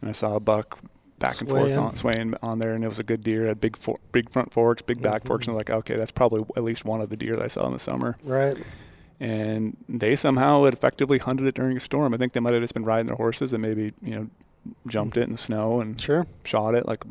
Speaker 1: and I saw a buck back and forth
Speaker 2: Swaying.
Speaker 1: on swaying on there, and it was a good deer. Had big for, big front forks, big back forks,
Speaker 2: Mhm.
Speaker 1: and I'm like, okay, that's probably at least one of the deer that I saw in the summer
Speaker 2: Right.
Speaker 1: and they somehow had effectively hunted it during a storm. I think they might have just been riding their horses and maybe you know jumped it in the snow and
Speaker 2: Sure.
Speaker 1: shot it like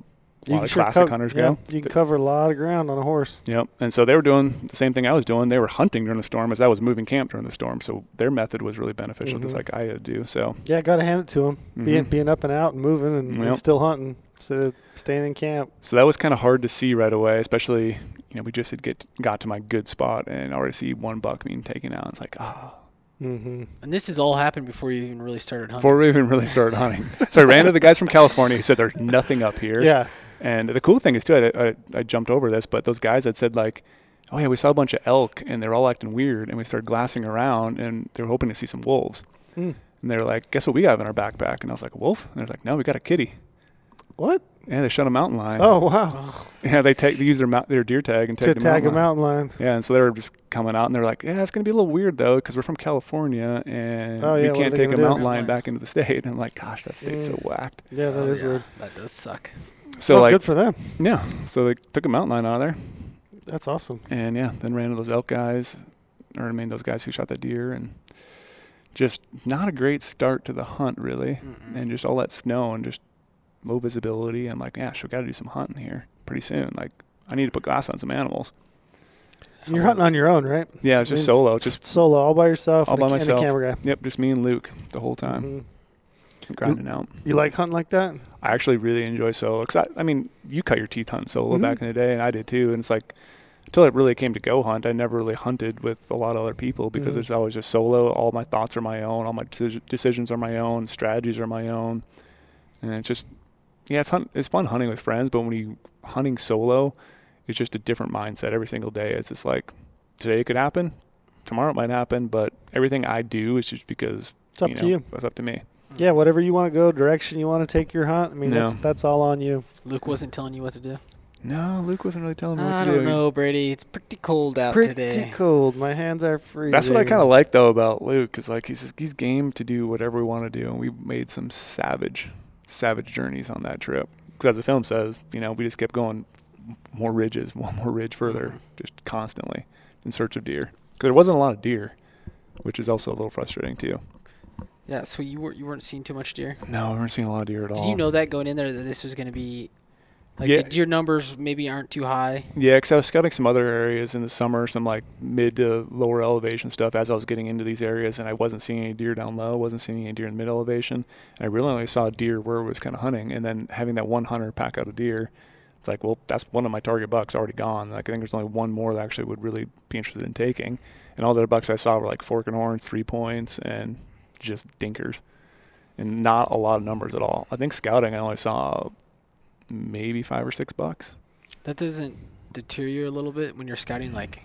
Speaker 2: You
Speaker 1: lot
Speaker 2: can
Speaker 1: of
Speaker 2: sure
Speaker 1: classic
Speaker 2: cov-
Speaker 1: hunters
Speaker 2: yeah,
Speaker 1: go.
Speaker 2: You can cover a lot of ground on a horse.
Speaker 1: Yep. And so they were doing the same thing I was doing. They were hunting during the storm as I was moving camp during the storm. So their method was really beneficial just
Speaker 2: Mhm.
Speaker 1: like I had to do. So
Speaker 2: Yeah, got to hand it to them. Being
Speaker 1: mhm.
Speaker 2: being up and out and moving and, and still hunting instead of staying in camp.
Speaker 1: so that was kind of hard to see right away, especially you know we just had get got to my good spot and already see one buck being taken out. It's like ah.
Speaker 2: Mm-hmm.
Speaker 3: And this has all happened before you even really started hunting.
Speaker 1: Before we even really started hunting, (laughs) so I ran to the guys from California who said there's nothing up here.
Speaker 2: Yeah.
Speaker 1: And the cool thing is too, I, I, I jumped over this, but those guys had said like, oh yeah, we saw a bunch of elk and they're all acting weird, and we started glassing around, and they were hoping to see some wolves.
Speaker 2: Mm.
Speaker 1: And they're like, guess what we have in our backpack? And I was like, a wolf? And they're like, no, we got a kitty.
Speaker 2: What?
Speaker 1: Yeah, they shot a mountain lion.
Speaker 2: Oh wow!
Speaker 1: Yeah, they take they use their mount, their deer tag and
Speaker 2: to
Speaker 1: take the
Speaker 2: tag a
Speaker 1: mountain lion.
Speaker 2: mountain lion.
Speaker 1: Yeah, and so they were just coming out, and they're like, yeah, it's gonna be a little weird though, because we're from California, and
Speaker 2: Oh, yeah,
Speaker 1: we can't take a mountain lion back into the state. (laughs) And I'm like, gosh, that state's so
Speaker 2: Mm.
Speaker 1: whacked.
Speaker 2: Yeah, that
Speaker 3: oh,
Speaker 2: is
Speaker 3: yeah,
Speaker 2: weird.
Speaker 3: That does suck.
Speaker 1: So like,
Speaker 2: good for them.
Speaker 1: yeah, so they took a mountain lion out of there.
Speaker 2: That's awesome.
Speaker 1: and yeah, then ran into those elk guys, or I mean those guys who shot the deer, and just not a great start to the hunt really,
Speaker 3: Mm-mm.
Speaker 1: and just all that snow and just low visibility. I'm like, yeah, we got to do some hunting here pretty soon. Like, I need to put glass on some animals.
Speaker 2: And You're hunting on your own, right?
Speaker 1: Yeah, it's just
Speaker 2: It's-
Speaker 1: solo, just
Speaker 2: Solo, all by yourself.
Speaker 1: All by
Speaker 2: a, and a
Speaker 1: myself.
Speaker 2: camera guy.
Speaker 1: yep, just me and Luke the whole time
Speaker 2: Mhm.
Speaker 1: Grinding out.
Speaker 2: You like hunting like that?
Speaker 1: I actually really enjoy solo. Cause I, I mean, you cut your teeth hunting solo
Speaker 2: Mhm.
Speaker 1: back in the day, and I did too. And it's like, until it really came to go hunt, I never really hunted with a lot of other people because
Speaker 2: Mhm.
Speaker 1: it's always just solo. All my thoughts are my own. All my deci- decisions are my own. Strategies are my own. And it's just, yeah, it's hunt, it's fun hunting with friends. But when you hunting solo, it's just a different mindset every single day. It's just like, today it could happen, tomorrow it might happen, but everything I do is just because
Speaker 2: It's up
Speaker 1: you
Speaker 2: to you.
Speaker 1: It's up to me.
Speaker 2: Yeah, whatever you want to go, direction you want to take your hunt. I mean,
Speaker 1: No.
Speaker 2: that's that's all on you.
Speaker 3: Luke wasn't telling you what to do.
Speaker 1: No, Luke wasn't really telling me what
Speaker 3: I
Speaker 1: to
Speaker 3: don't
Speaker 1: do.
Speaker 3: know, Brady. It's pretty cold out
Speaker 2: Pretty
Speaker 3: today.
Speaker 2: Pretty cold. My hands are freezing.
Speaker 1: That's what I kind of like though about Luke, is like he's he's game to do whatever we want to do, and we made some savage, savage journeys on that trip. Because as the film says, you know, we just kept going more ridges, (laughs) one more ridge further,
Speaker 3: Mhm.
Speaker 1: just constantly in search of deer. Because there wasn't a lot of deer, which is also a little frustrating too.
Speaker 3: Yeah, so you weren't you weren't seeing too much deer.
Speaker 1: No, we weren't seeing a lot of deer at all.
Speaker 3: Did you know that going in there that this was going to be like
Speaker 1: Yeah.
Speaker 3: the deer numbers maybe aren't too high?
Speaker 1: Yeah, because I was scouting some other areas in the summer, some like mid to lower elevation stuff as I was getting into these areas, and I wasn't seeing any deer down low, wasn't seeing any deer in mid elevation. And I really only saw deer where I was kind of hunting, and then having that one hunter pack out a deer, it's like, well, that's one of my target bucks already gone. Like I think there's only one more that actually would really be interested in taking, and all the other bucks I saw were like fork and horns, three points, and just dinkers, and not a lot of numbers at all. I think scouting I only saw maybe five or six bucks.
Speaker 3: That doesn't deter you a little bit when you're scouting like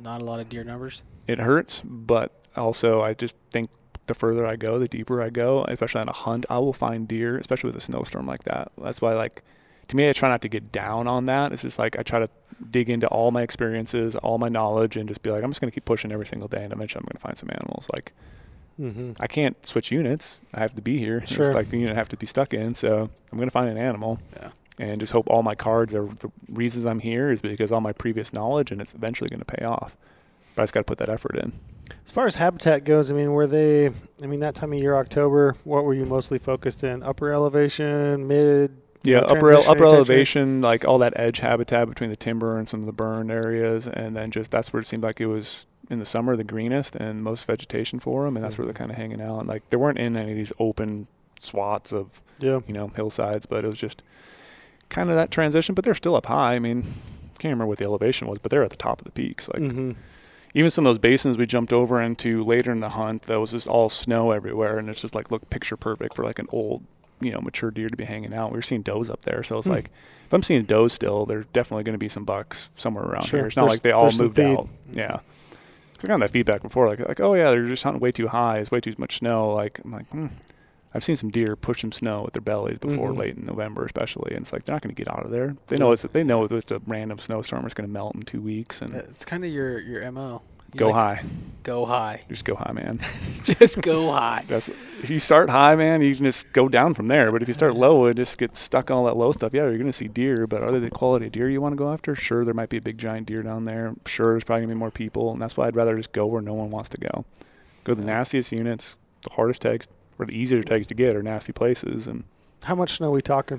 Speaker 3: not a lot of deer numbers.
Speaker 1: it hurts, but also I just think the further I go, the deeper I go, especially on a hunt, I will find deer, especially with a snowstorm like that. That's why, like, to me, I try not to get down on that. It's just like I try to dig into all my experiences, all my knowledge, and just be like, I'm just going to keep pushing every single day, and eventually I'm going to find some animals. Like,
Speaker 2: Mm-hmm.
Speaker 1: I can't switch units. I have to be here.
Speaker 2: Sure.
Speaker 1: It's like the unit I have to be stuck in, so I'm going to find an animal.
Speaker 3: Yeah.
Speaker 1: And just hope all my cards are the reasons I'm here is because all my previous knowledge, and it's eventually going to pay off. But I just got to put that effort in.
Speaker 2: As far as habitat goes, I mean, were they? I mean, that time of year, October. What were you mostly focused in? Upper elevation, mid.
Speaker 1: Yeah, upper el- upper elevation, like all that edge habitat between the timber and some of the burn areas, and then just that's where it seemed like it was in the summer the greenest and most vegetation for them, and that's where they're
Speaker 2: Mhm.
Speaker 1: kind of hanging out. And like they weren't in any of these open swaths of
Speaker 2: Yeah.
Speaker 1: you know hillsides, but it was just kind of that transition. But they're still up high. I mean, can't remember what the elevation was, but they're at the top of the peaks. Like
Speaker 2: mm-hmm.
Speaker 1: even some of those basins we jumped over into later in the hunt, that was just all snow everywhere, and it's just like look picture perfect for like an old, you know, mature deer to be hanging out. We were seeing does up there, so it's
Speaker 2: Hmm.
Speaker 1: like if I'm seeing does still, there's definitely going to be some bucks somewhere around
Speaker 2: Sure.
Speaker 1: here. It's not
Speaker 2: There's-
Speaker 1: like they all moved out. Yeah. I got that feedback before, like like oh yeah, they're just hunting way too high. It's way too much snow. Like I'm like, hmm. I've seen some deer push some snow with their bellies before,
Speaker 2: Mhm.
Speaker 1: late in November especially, and it's like they're not going to get out of there. They know it's they know it's a random snowstorm. It's going to melt in two weeks and
Speaker 3: It's kind of your your mo. You
Speaker 1: go
Speaker 3: like-
Speaker 1: high.
Speaker 3: Go high.
Speaker 1: Just go high, man. (laughs)
Speaker 3: Just go high.
Speaker 1: That's if you start high, man, you can just go down from there. But if you start (laughs) low, it just gets stuck on all that low stuff. Yeah, you're gonna see deer, but are they the quality of deer you want to go after? Sure, there might be a big giant deer down there. Sure, there's probably gonna be more people, and that's why I'd rather just go where no one wants to go. Go to the nastiest units, the hardest tags, or the easier tags to get are nasty places. And
Speaker 2: How much snow we talking?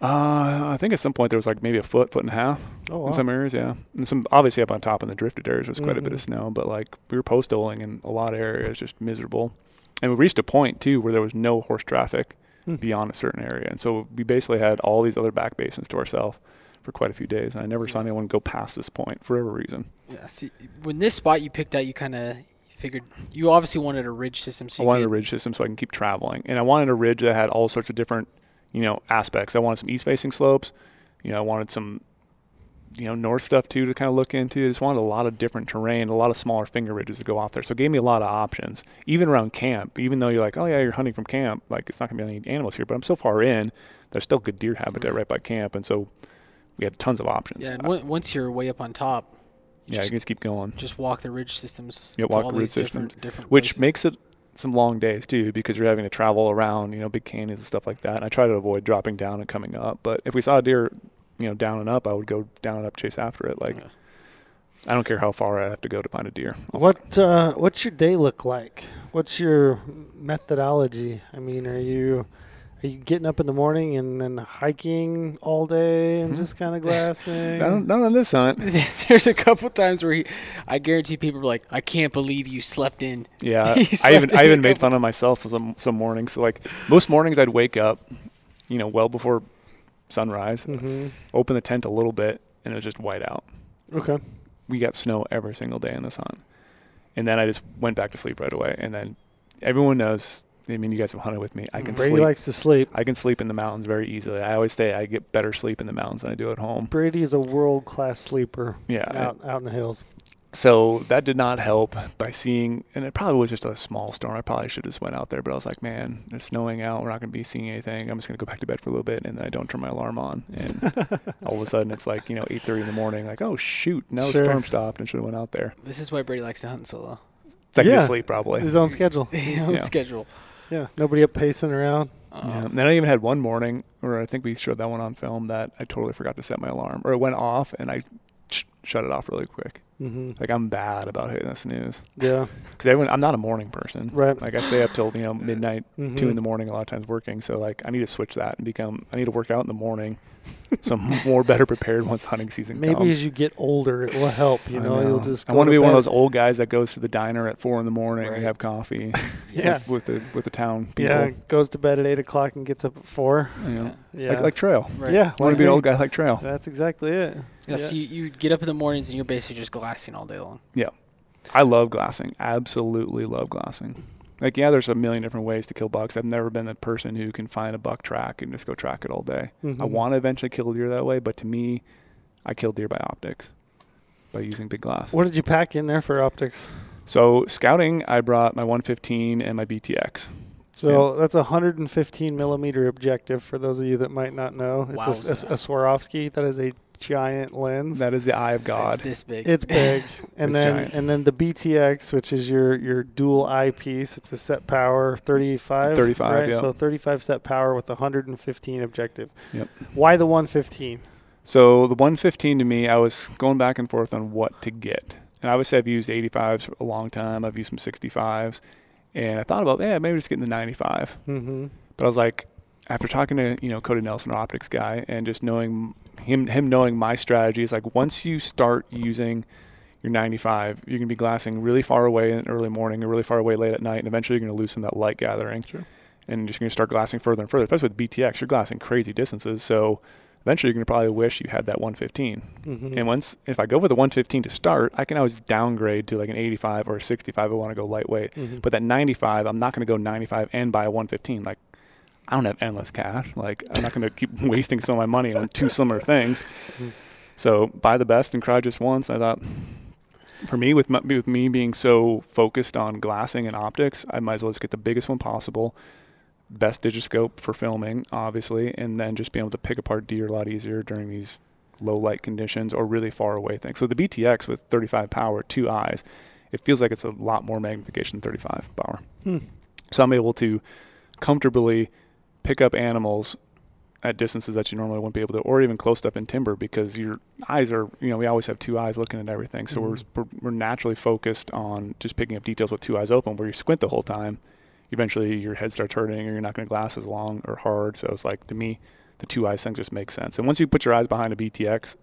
Speaker 1: Uh, I think at some point there was like maybe a foot, foot and a half
Speaker 2: Oh, wow.
Speaker 1: in some areas, yeah. And some obviously up on top in the drifted areas was quite a bit of
Speaker 2: Mhm.
Speaker 1: snow, but like we were postholing in a lot of areas, just miserable. And we reached a point too where there was no horse traffic
Speaker 2: Hmm.
Speaker 1: beyond a certain area, and so we basically had all these other back basins to ourselves for quite a few days. And I never saw anyone go past this point for whatever reason.
Speaker 3: Yeah. See, when this spot you picked out, you kind of figured you obviously wanted a ridge system. So
Speaker 1: I wanted a ridge system so I can keep traveling, and I wanted a ridge that had all sorts of different, you know, aspects. I wanted some east-facing slopes. You know, I wanted some, you know, north stuff too to kind of look into. I just wanted a lot of different terrain, a lot of smaller finger ridges to go off there. So it gave me a lot of options, even around camp. Even though you're like, oh yeah, you're hunting from camp, like it's not gonna be any animals here, but I'm so far in, there's still good deer habitat right by camp, and so we had tons of options.
Speaker 3: Yeah. And
Speaker 1: I-
Speaker 3: once you're way up on top, you
Speaker 1: yeah, you can just keep going.
Speaker 3: just walk the ridge systems.
Speaker 1: Yeah,
Speaker 3: to
Speaker 1: walk
Speaker 3: all
Speaker 1: the
Speaker 3: these
Speaker 1: ridge
Speaker 3: different, different
Speaker 1: which
Speaker 3: places.
Speaker 1: makes it some long days too because you're having to travel around you know big canyons and stuff like that and i try to avoid dropping down and coming up but if we saw a deer you know down and up i would go down and up chase after it like
Speaker 3: Yeah.
Speaker 1: i don't care how far i have to go to find a deer I'll
Speaker 2: What uh, what's your day look like? What's your methodology? I mean, are you are you getting up in the morning and then hiking all day and
Speaker 1: Mhm.
Speaker 2: just kind of (laughs) glassing?
Speaker 1: not, not on this hunt (laughs)
Speaker 3: There's a couple times where he, I guarantee people are like, I can't believe you slept in. (laughs)
Speaker 1: yeah
Speaker 3: He
Speaker 1: i even i even made fun of myself some some mornings so like most mornings i'd wake up you know well before sunrise
Speaker 2: hmm
Speaker 1: open the tent a little bit and it was just white out
Speaker 2: Okay.
Speaker 1: we got snow every single day in this hunt. And then I just went back to sleep right away. And then everyone knows, I mean, you guys have hunted with me. I can
Speaker 2: Brady
Speaker 1: sleep.
Speaker 2: likes to sleep.
Speaker 1: I can sleep in the mountains very easily. I always say I get better sleep in the mountains than I do at home.
Speaker 2: Brady is a world class sleeper
Speaker 1: Yeah.
Speaker 2: out out in the hills.
Speaker 1: So that did not help by seeing, and it probably was just a small storm. I probably should have just went out there, but I was like, man, it's snowing out. We're not going to be seeing anything. I'm just going to go back to bed for a little bit, and then I don't turn my alarm on, and (laughs) all of a sudden it's like you know 8:30 in the morning. Like, oh shoot, now
Speaker 2: Sure.
Speaker 1: the storm stopped, and should have went out there.
Speaker 3: This is why Brady likes to hunt solo.
Speaker 1: It's like
Speaker 2: Yeah.
Speaker 1: sleep probably.
Speaker 2: His own schedule. (laughs)
Speaker 3: You know,
Speaker 1: Yeah.
Speaker 3: schedule.
Speaker 2: Yeah. Nobody up pacing around.
Speaker 3: Uh,
Speaker 1: Yeah. And I even had one morning where I think we showed that one on film that I totally forgot to set my alarm, or it went off and I shut it off really quick.
Speaker 2: hmm
Speaker 1: Like I'm bad about hitting the snooze
Speaker 2: Yeah.
Speaker 1: because everyone I'm not a morning person.
Speaker 2: Right.
Speaker 1: Like I stay up till you know (laughs) midnight,
Speaker 2: Mhm.
Speaker 1: two in the morning a lot of times working. So like I need to switch that and become I need to work out in the morning, so I'm (laughs) more better prepared once hunting season
Speaker 2: Maybe
Speaker 1: comes.
Speaker 2: Maybe as you get older, it will help. You
Speaker 1: I
Speaker 2: know, you'll just.
Speaker 1: I want to be one of those old guys that goes to the diner at four in the morning
Speaker 3: Right.
Speaker 1: and have coffee (laughs)
Speaker 2: Yeah.
Speaker 1: with, with the with the town people.
Speaker 2: Yeah. Goes to bed at eight o'clock and gets up at four.
Speaker 1: You know,
Speaker 2: Yeah.
Speaker 1: like like Trail.
Speaker 3: Right.
Speaker 2: Yeah.
Speaker 1: I want to be an old guy like Trail.
Speaker 2: That's exactly it.
Speaker 3: Yeah, So you, you get up in the mornings and you're basically just glassing all day long. Yeah.
Speaker 1: I love glassing. Absolutely love glassing. Like, yeah, there's a million different ways to kill bucks. I've never been the person who can find a buck track and just go track it all day. I
Speaker 2: Mhm.
Speaker 1: want to eventually kill a deer that way, but to me, I kill deer by optics, by using big glass.
Speaker 2: What did you pack in there for optics?
Speaker 1: So scouting, I brought my 115 and my BTX.
Speaker 2: So that's a 115 millimeter objective for those of you that might not know. It's a, a, a Swarovski. That is a giant lens.
Speaker 1: That is the eye of God.
Speaker 3: It's
Speaker 1: God.
Speaker 3: this big.
Speaker 2: it's (laughs) big, and
Speaker 1: It's
Speaker 2: then
Speaker 1: giant.
Speaker 2: and then the BTX, which is your your dual eyepiece. It's a set power 35.
Speaker 1: 35,
Speaker 2: right?
Speaker 1: yeah.
Speaker 2: So 35 set power with a 115 objective.
Speaker 1: Yep.
Speaker 2: Why the 115?
Speaker 1: So the 115 to me, I was going back and forth on what to get. And obviously, I've used 85s for a long time. I've used some 65s. And I thought about, yeah, maybe just getting the 95.
Speaker 2: Mm-hmm.
Speaker 1: But I was like, after talking to you know Cody Nelson, our optics guy, and just knowing him, him knowing my strategy is like once you start using your 95, you're gonna be glassing really far away in early morning or really far away late at night, and eventually you're gonna lose some of that light gathering.
Speaker 2: Sure.
Speaker 1: And you're just gonna start glassing further and further. Especially with BTX, you're glassing crazy distances. So eventually you're gonna probably wish you had that 115.
Speaker 2: Mm-hmm.
Speaker 1: And once if I go with the 115 to start, I can always downgrade to like an 85 or a 65 if I want to go lightweight.
Speaker 2: Mhm.
Speaker 1: But that 95, I'm not going to go 95 and buy a 115. Like, I don't have endless cash. Like, I'm not going to keep (laughs) wasting some of my money on two similar things. So buy the best and cry just once. I thought, for me, with my, with me being so focused on glassing and optics, I might as well just get the biggest one possible, best digiscope for filming, obviously, and then just be able to pick apart deer a lot easier during these low light conditions or really far away things. So the BTX with 35 power, two eyes, it feels like it's a lot more magnification than 35 power.
Speaker 2: Hmm.
Speaker 1: So I'm able to comfortably pick up animals at distances that you normally wouldn't be able to, or even close up in timber because your eyes are, you know, we always have two eyes looking at everything. So
Speaker 2: Mhm.
Speaker 1: we're, we're, we're naturally focused on just picking up details with two eyes open where you squint the whole time. eventually your head starts hurting or you're not going to glass as long or hard. So it's like to me, the two eyes thing just makes sense. And once you put your eyes behind a BTX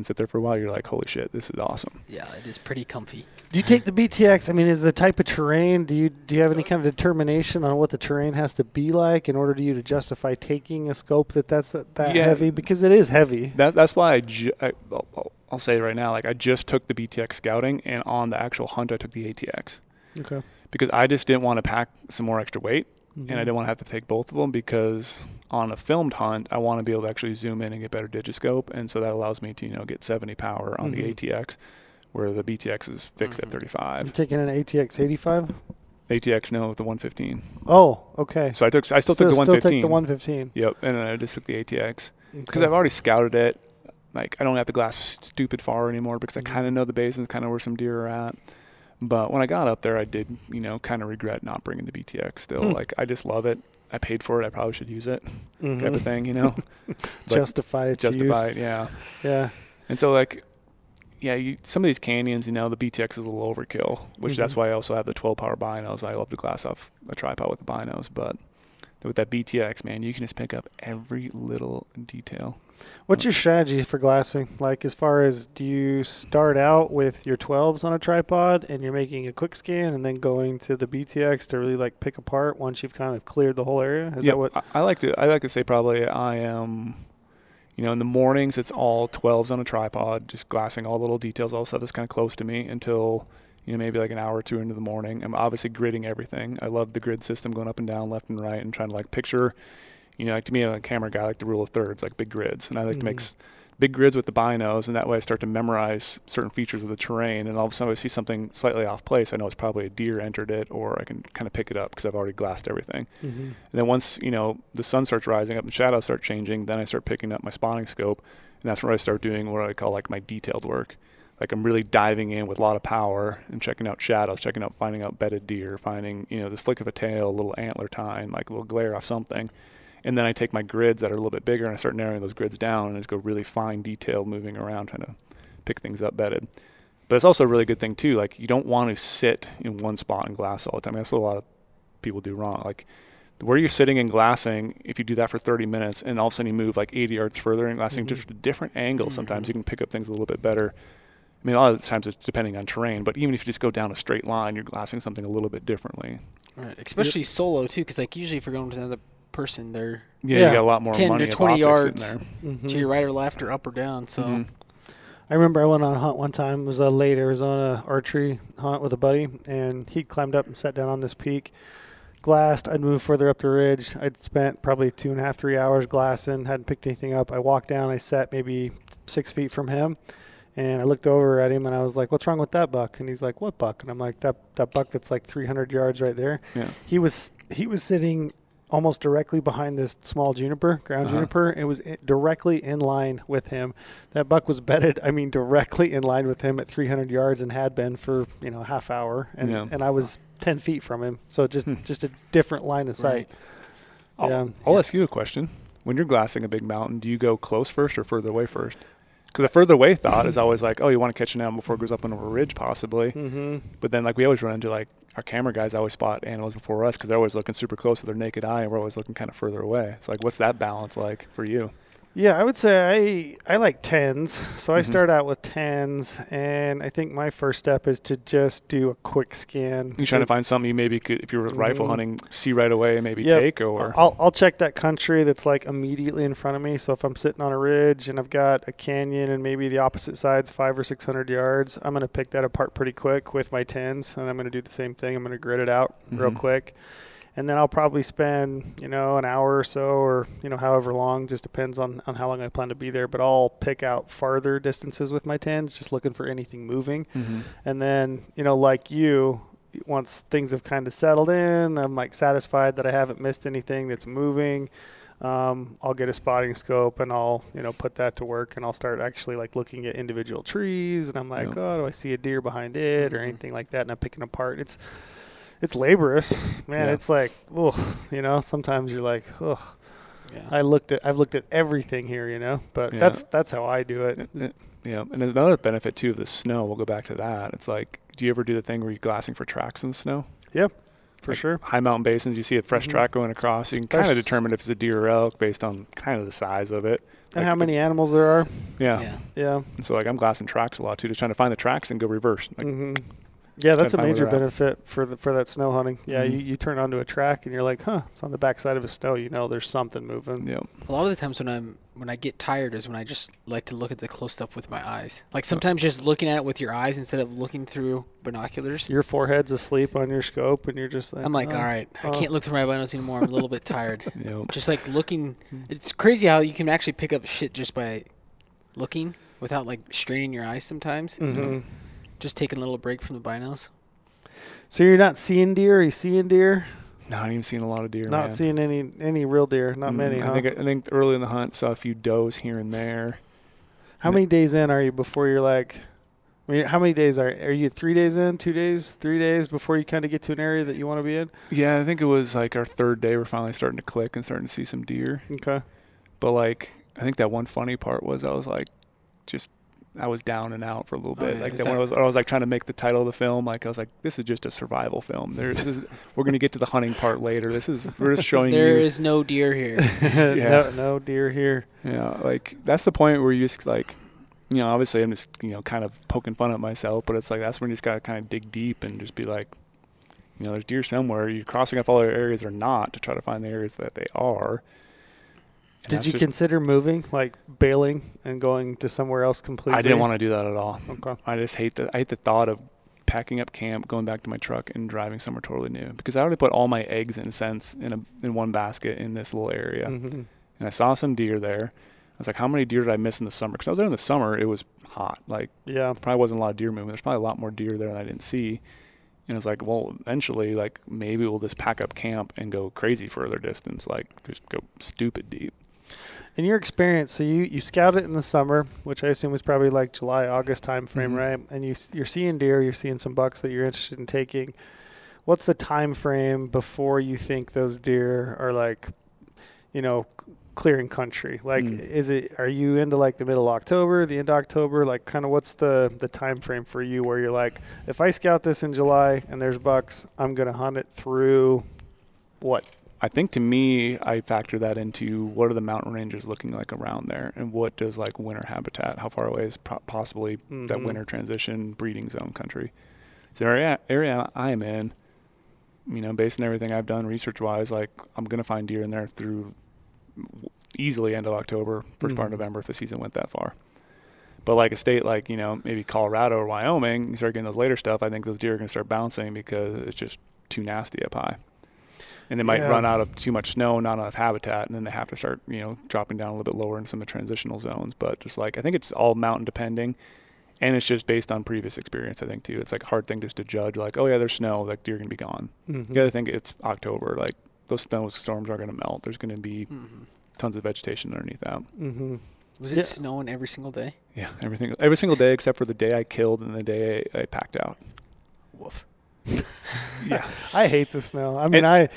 Speaker 1: and sit there for a while, you're like, holy shit, this is awesome.
Speaker 3: Yeah, it is pretty comfy.
Speaker 2: Do you take the BTX? I mean, is the type of terrain? Do you do you have any kind of determination on what the terrain has to be like in order to you to justify taking a scope that that's that, that
Speaker 1: Yeah.
Speaker 2: heavy? Because it is heavy.
Speaker 1: That, that's why I, ju- I I'll, I'll- I'll say it right now, like I just took the BTX scouting and on the actual hunt, I took the ATX
Speaker 2: Okay.
Speaker 1: because I just didn't want to pack some more extra weight. and
Speaker 2: Mm-hmm.
Speaker 1: I didn't want to have to take both of them because on a filmed hunt, I want to be able to actually zoom in and get better digiscope, and so that allows me to you know get 70 power on
Speaker 2: Mhm.
Speaker 1: the ATX, where the BTX is fixed
Speaker 3: Mhm.
Speaker 1: at 35.
Speaker 2: I'm taking an ATX 85.
Speaker 1: ATX no with the 115.
Speaker 2: Oh, okay.
Speaker 1: So I took I still, took the 115.
Speaker 2: still
Speaker 1: 115.
Speaker 2: take the 115
Speaker 1: Yep, and then I just took the ATX because
Speaker 2: Okay.
Speaker 1: I've already scouted it. Like I don't have to glass stupid far anymore because I
Speaker 2: Mhm.
Speaker 1: kind of know the basins, kind of where some deer are at. But when I got up there, I did, you know, kind of regret not bringing the BTX. Still,
Speaker 2: Hmm.
Speaker 1: like I just love it. I paid for it. I probably should use it,
Speaker 2: Mhm.
Speaker 1: type of thing, you know. (laughs)
Speaker 2: Justify its
Speaker 1: justify
Speaker 2: use.
Speaker 1: it, yeah.
Speaker 2: Yeah.
Speaker 1: And so like, yeah, you, some of these canyons, you know, the BTX is a little overkill, which that's
Speaker 2: Mhm.
Speaker 1: why I also have the 12 power binos. I love the glass off a tripod with the binos, but with that BTX, man, you can just pick up every little detail.
Speaker 2: What's your strategy for glassing? Like, as far as do you start out with your 12s on a tripod and you're making a quick scan and then going to the BTX to really like pick apart once you've kind of cleared the whole area? Is
Speaker 1: Yeah,
Speaker 2: that what?
Speaker 1: I, I like to? I like to say probably I am. You know, in the mornings it's all 12s on a tripod, just glassing all the little details, all stuff that's kind of close to me until you know maybe like an hour or two into the morning. I'm obviously gridding everything. I love the grid system, going up and down, left and right, and trying to like picture. You know, like to me, I'm a camera guy. I like the rule of thirds, like big grids, and I like to make
Speaker 2: Mhm.
Speaker 1: s- big grids with the binos, and that way I start to memorize certain features of the terrain. And all of a sudden, I see something slightly off place. I know it's probably a deer entered it, or I can kind of pick it up because I've already glassed everything.
Speaker 2: Mhm.
Speaker 1: And then once you know the sun starts rising up and shadows start changing, then I start picking up my spotting scope, and that's where I start doing what I call like my detailed work. Like I'm really diving in with a lot of power and checking out shadows, checking out finding out bedded deer, finding you know the flick of a tail, a little antler tine, like a little glare off something. And then I take my grids that are a little bit bigger and I start narrowing those grids down and just go really fine detail moving around trying to pick things up bedded. But it's also a really good thing too. Like you don't want to sit in one spot and glass all the time. That's what a lot of people do wrong. Like where you're sitting and glassing, if you do that for 30 minutes and all of a sudden you move like 80 yards further and glassing
Speaker 2: Mhm.
Speaker 1: just a different angle, sometimes
Speaker 3: Mhm.
Speaker 1: you can pick up things a little bit better. I mean, a lot of the times it's depending on terrain, but even if you just go down a straight line, you're glassing something a little bit differently.
Speaker 3: Right. Especially solo too, because like usually if you're going to another person, they're
Speaker 1: Yeah,
Speaker 2: Yeah.
Speaker 1: you got a lot more
Speaker 3: 10 to
Speaker 1: money of
Speaker 3: 20 yards.
Speaker 1: in there.
Speaker 2: Mhm.
Speaker 3: to your right or left or up or down. So
Speaker 1: Mhm.
Speaker 2: I remember I went on a hunt one time. It was a late Arizona archery hunt with a buddy, and he climbed up and sat down on this peak. Glassed. I'd moved further up the ridge. I'd spent probably two and a half, three hours glassing. Hadn't picked anything up. I walked down. I sat maybe six feet from him, and I looked over at him and I was like, "What's wrong with that buck?" And he's like, "What buck?" And I'm like, "That that buck that's like 300 yards right there."
Speaker 1: Yeah.
Speaker 2: He was he was sitting almost directly behind this small juniper, ground
Speaker 1: Uh-huh.
Speaker 2: juniper. It was directly in line with him. That buck was bedded. I mean, directly in line with him at 300 yards, and had been for you know a half hour. And
Speaker 1: Yeah.
Speaker 2: and I was 10 feet from him, so just
Speaker 1: Hmm.
Speaker 2: just a different line of sight.
Speaker 1: I'll,
Speaker 2: Yeah.
Speaker 1: I'll ask you a question. When you're glassing a big mountain, do you go close first or further away first? Because the further away thought is always like, oh, you want to catch an animal before it goes up on a ridge, possibly.
Speaker 2: Mm-hmm.
Speaker 1: But then, like, we always run into like our camera guys always spot animals before us because they're always looking super close with their naked eye, and we're always looking kind of further away. It's like, what's that balance like for you?
Speaker 2: Yeah, I would say I I like tens. So I
Speaker 1: Mhm.
Speaker 2: start out with tens, and I think my first step is to just do a quick scan.
Speaker 1: You trying to find something you maybe could, if you were rifle
Speaker 2: Mhm.
Speaker 1: hunting, see right away and maybe
Speaker 2: Yep.
Speaker 1: take, or
Speaker 2: I'll I'll check that country that's like immediately in front of me. So if I'm sitting on a ridge and I've got a canyon and maybe the opposite side's five or six hundred yards, I'm gonna pick that apart pretty quick with my tens, and I'm gonna do the same thing. I'm gonna grid it out real
Speaker 1: Mhm.
Speaker 2: quick, and then I'll probably spend you know an hour or so, or you know however long, just depends on on how long I plan to be there. But I'll pick out farther distances with my tens, just looking for anything moving.
Speaker 1: Mhm.
Speaker 2: And then, you know, like you, once things have kind of settled in, I'm like satisfied that I haven't missed anything that's moving. Um, I'll get a spotting scope and I'll, you know, put that to work and I'll start actually like looking at individual trees and I'm like,
Speaker 1: Yeah.
Speaker 2: oh, do I see a deer behind it or
Speaker 3: Mhm.
Speaker 2: anything like that? And I'm picking apart. It's, it's laborious, (laughs) man.
Speaker 1: Yeah.
Speaker 2: It's like, oh, you know, sometimes you're like, oh,
Speaker 3: yeah.
Speaker 2: I looked at, I've looked at everything here, you know, but
Speaker 1: Yeah.
Speaker 2: that's, that's how I do it.
Speaker 1: Uh, uh, Yeah, and another benefit too of the snow. We'll go back to that. It's like, do you ever do the thing where you're glassing for tracks in the snow?
Speaker 2: Yep. for
Speaker 1: Like,
Speaker 2: sure.
Speaker 1: high mountain basins, you see a fresh
Speaker 2: Mhm.
Speaker 1: track going across. You can kind of determine if it's a deer or elk based on kind of the size of it.
Speaker 2: And
Speaker 1: Like
Speaker 2: how
Speaker 1: the-
Speaker 2: many animals there are?
Speaker 1: Yeah.
Speaker 3: Yeah.
Speaker 2: Yeah.
Speaker 1: And so like I'm glassing tracks a lot too, just trying to find the tracks and go reverse. Like
Speaker 2: hmm Yeah, that's a major benefit for the, for that snow hunting. Yeah,
Speaker 1: Mhm.
Speaker 2: you, you turn onto a track and you're like, huh, it's on the backside of a snow. You know, there's something moving.
Speaker 1: yeah.
Speaker 3: A lot of the times when I'm when I get tired is when I just like to look at the close stuff with my eyes. Like sometimes just looking at it with your eyes instead of looking through binoculars.
Speaker 2: Your forehead's asleep on your scope, and you're just like,
Speaker 3: I'm like,
Speaker 2: oh.
Speaker 3: all right, I
Speaker 2: oh.
Speaker 3: can't look through my binos anymore. I'm a little bit tired. (laughs)
Speaker 1: You know,
Speaker 3: Just like looking, it's crazy how you can actually pick up shit just by looking without like straining your eyes sometimes.
Speaker 2: Mhm.
Speaker 3: Just taking a little break from the binos.
Speaker 2: So you're not seeing deer? Are you seeing deer?
Speaker 1: not even seeing a lot of deer.
Speaker 2: not
Speaker 1: man.
Speaker 2: seeing any any real deer. Not
Speaker 1: Mm,
Speaker 2: many.
Speaker 1: I
Speaker 2: huh?
Speaker 1: think I think early in the hunt saw a few does here and there.
Speaker 2: how many days in are you before you're like? I mean, how many days are are you? Three days in? Two days? Three days before you kind of get to an area that you want to be in?
Speaker 1: Yeah, I think it was like our third day. We're finally starting to click and starting to see some deer.
Speaker 2: Okay.
Speaker 1: But like, I think that one funny part was I was like, just I was down and out for a little
Speaker 3: Oh,
Speaker 1: bit.
Speaker 3: yeah,
Speaker 1: like
Speaker 3: is
Speaker 1: that when I was, I was like trying to make the title of the film. Like I was like, this is just a survival film. There's, this is, (laughs) we're gonna get to the hunting part later. This is we're just showing
Speaker 3: There
Speaker 1: you.
Speaker 3: is no deer here. (laughs) (laughs)
Speaker 2: no, no deer here.
Speaker 1: Yeah, like that's the point where you just like, you know, obviously I'm just you know kind of poking fun at myself, but it's like that's when you just gotta kind of dig deep and just be like, you know, there's deer somewhere. You're crossing up all the areas or not to try to find the areas that they are. And
Speaker 2: Did you
Speaker 1: just-
Speaker 2: consider moving, like bailing and going to somewhere else completely?
Speaker 1: I didn't want to do that at all.
Speaker 2: Okay.
Speaker 1: I just hate the I hate the thought of packing up camp, going back to my truck, and driving somewhere totally new because I already put all my eggs in a sense in a in one basket in this little area,
Speaker 2: Mhm.
Speaker 1: and I saw some deer there. I was like, how many deer did I miss in the summer? Because I was there in the summer, it was hot. Like
Speaker 2: Yeah.
Speaker 1: probably wasn't a lot of deer movement. There's probably a lot more deer there than I didn't see. And it's like, well, eventually, like maybe we'll just pack up camp and go crazy further distance, like just go stupid deep.
Speaker 2: In your experience, so you you scout it in the summer, which I assume was probably like July, August time frame,
Speaker 1: Mhm.
Speaker 2: right? And you you're seeing deer, you're seeing some bucks that you're interested in taking. What's the time frame before you think those deer are like, you know, clearing country? Like,
Speaker 1: Mm.
Speaker 2: is it are you into like the middle of October, the end of October? Like, kind of what's the the time frame for you where you're like, if I scout this in July and there's bucks, I'm gonna hunt it through what?
Speaker 1: I think to me, I factor that into what are the mountain ranges looking like around there, and what does like winter habitat, how far away is po- possibly that
Speaker 2: Mhm.
Speaker 1: winter transition breeding zone country. So area area I'm in, you know, based on everything I've done research wise, like I'm gonna find deer in there through easily end of October, 1st part
Speaker 2: Mhm.
Speaker 1: of November if the season went that far. But like a state like you know maybe Colorado or Wyoming, you start getting those later stuff. I think those deer are gonna start bouncing because it's just too nasty up high, and they might
Speaker 2: Yeah.
Speaker 1: run out of too much snow, not enough habitat, and then they have to start you know dropping down a little bit lower in some of the transitional zones. But just like I think it's all mountain depending, and it's just based on previous experience. I think too. It's like a hard thing just to judge. Like oh yeah, there's snow, like deer are gonna be gone.
Speaker 2: Mhm.
Speaker 1: You gotta think it's October. Like those snow storms are gonna melt. There's gonna be
Speaker 3: Mhm.
Speaker 1: tons of vegetation underneath that.
Speaker 2: Mm-hmm.
Speaker 3: Was it
Speaker 2: Yeah.
Speaker 3: snowing every single day?
Speaker 1: Yeah, everything every single day except for the day I killed and the day I, I packed out.
Speaker 3: Woof.
Speaker 1: Yeah. (laughs)
Speaker 2: I hate the snow. I mean, I,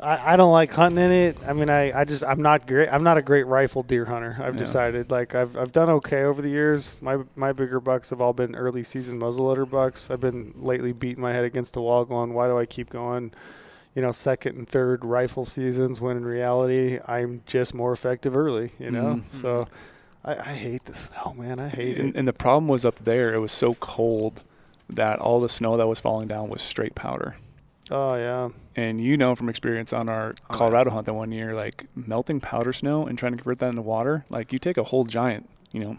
Speaker 2: I I don't like hunting in it. I mean, I, I just I'm not great. I'm not a great rifle deer hunter. I've
Speaker 1: Yeah.
Speaker 2: decided. Like I've I've done okay over the years. My my bigger bucks have all been early season muzzleloader bucks. I've been lately beating my head against the wall, going, why do I keep going? You know, second and third rifle seasons when in reality I'm just more effective early. You know,
Speaker 1: Mhm.
Speaker 2: so. I, I hate the snow, man. I hate
Speaker 1: and,
Speaker 2: it.
Speaker 1: and the problem was up there. It was so cold that all the snow that was falling down was straight powder.
Speaker 2: Oh yeah.
Speaker 1: And you know from experience on our
Speaker 3: Oh, yeah.
Speaker 1: Colorado hunt that one year, like melting powder snow and trying to convert that into water, like you take a whole giant, you know,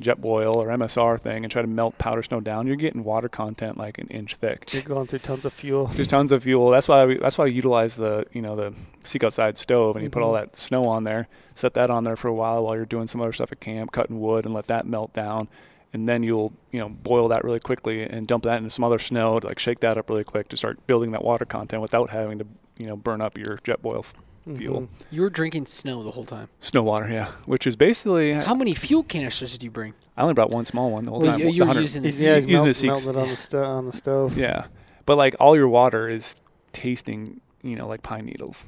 Speaker 1: Jetboil or MSR thing and try to melt powder snow down, you're getting water content like an inch thick.
Speaker 2: You're going through tons of fuel.
Speaker 1: There's tons of fuel. That's why we, that's why I utilize the you know the seek outside stove and you put all
Speaker 2: Mhm.
Speaker 1: that snow on there, set that on there for a while while you're doing some other stuff at camp, cutting wood and let that melt down, and then you'll you know boil that really quickly and dump that into some other snow to like shake that up really quick to start building that water content without having to you know burn up your Jetboil f- fuel.
Speaker 2: Mhm.
Speaker 3: You were drinking snow the whole time.
Speaker 1: snow water, yeah, which is basically
Speaker 3: How many fuel canisters did you bring?
Speaker 1: I only brought one small one the whole
Speaker 3: Well,
Speaker 1: time.
Speaker 3: you- you were using the
Speaker 2: yeah, he's
Speaker 1: using the
Speaker 2: melt,
Speaker 1: Seeks.
Speaker 2: melting it on the sto- on the stove.
Speaker 1: Yeah, but like all your water is tasting, you know, like pine needles.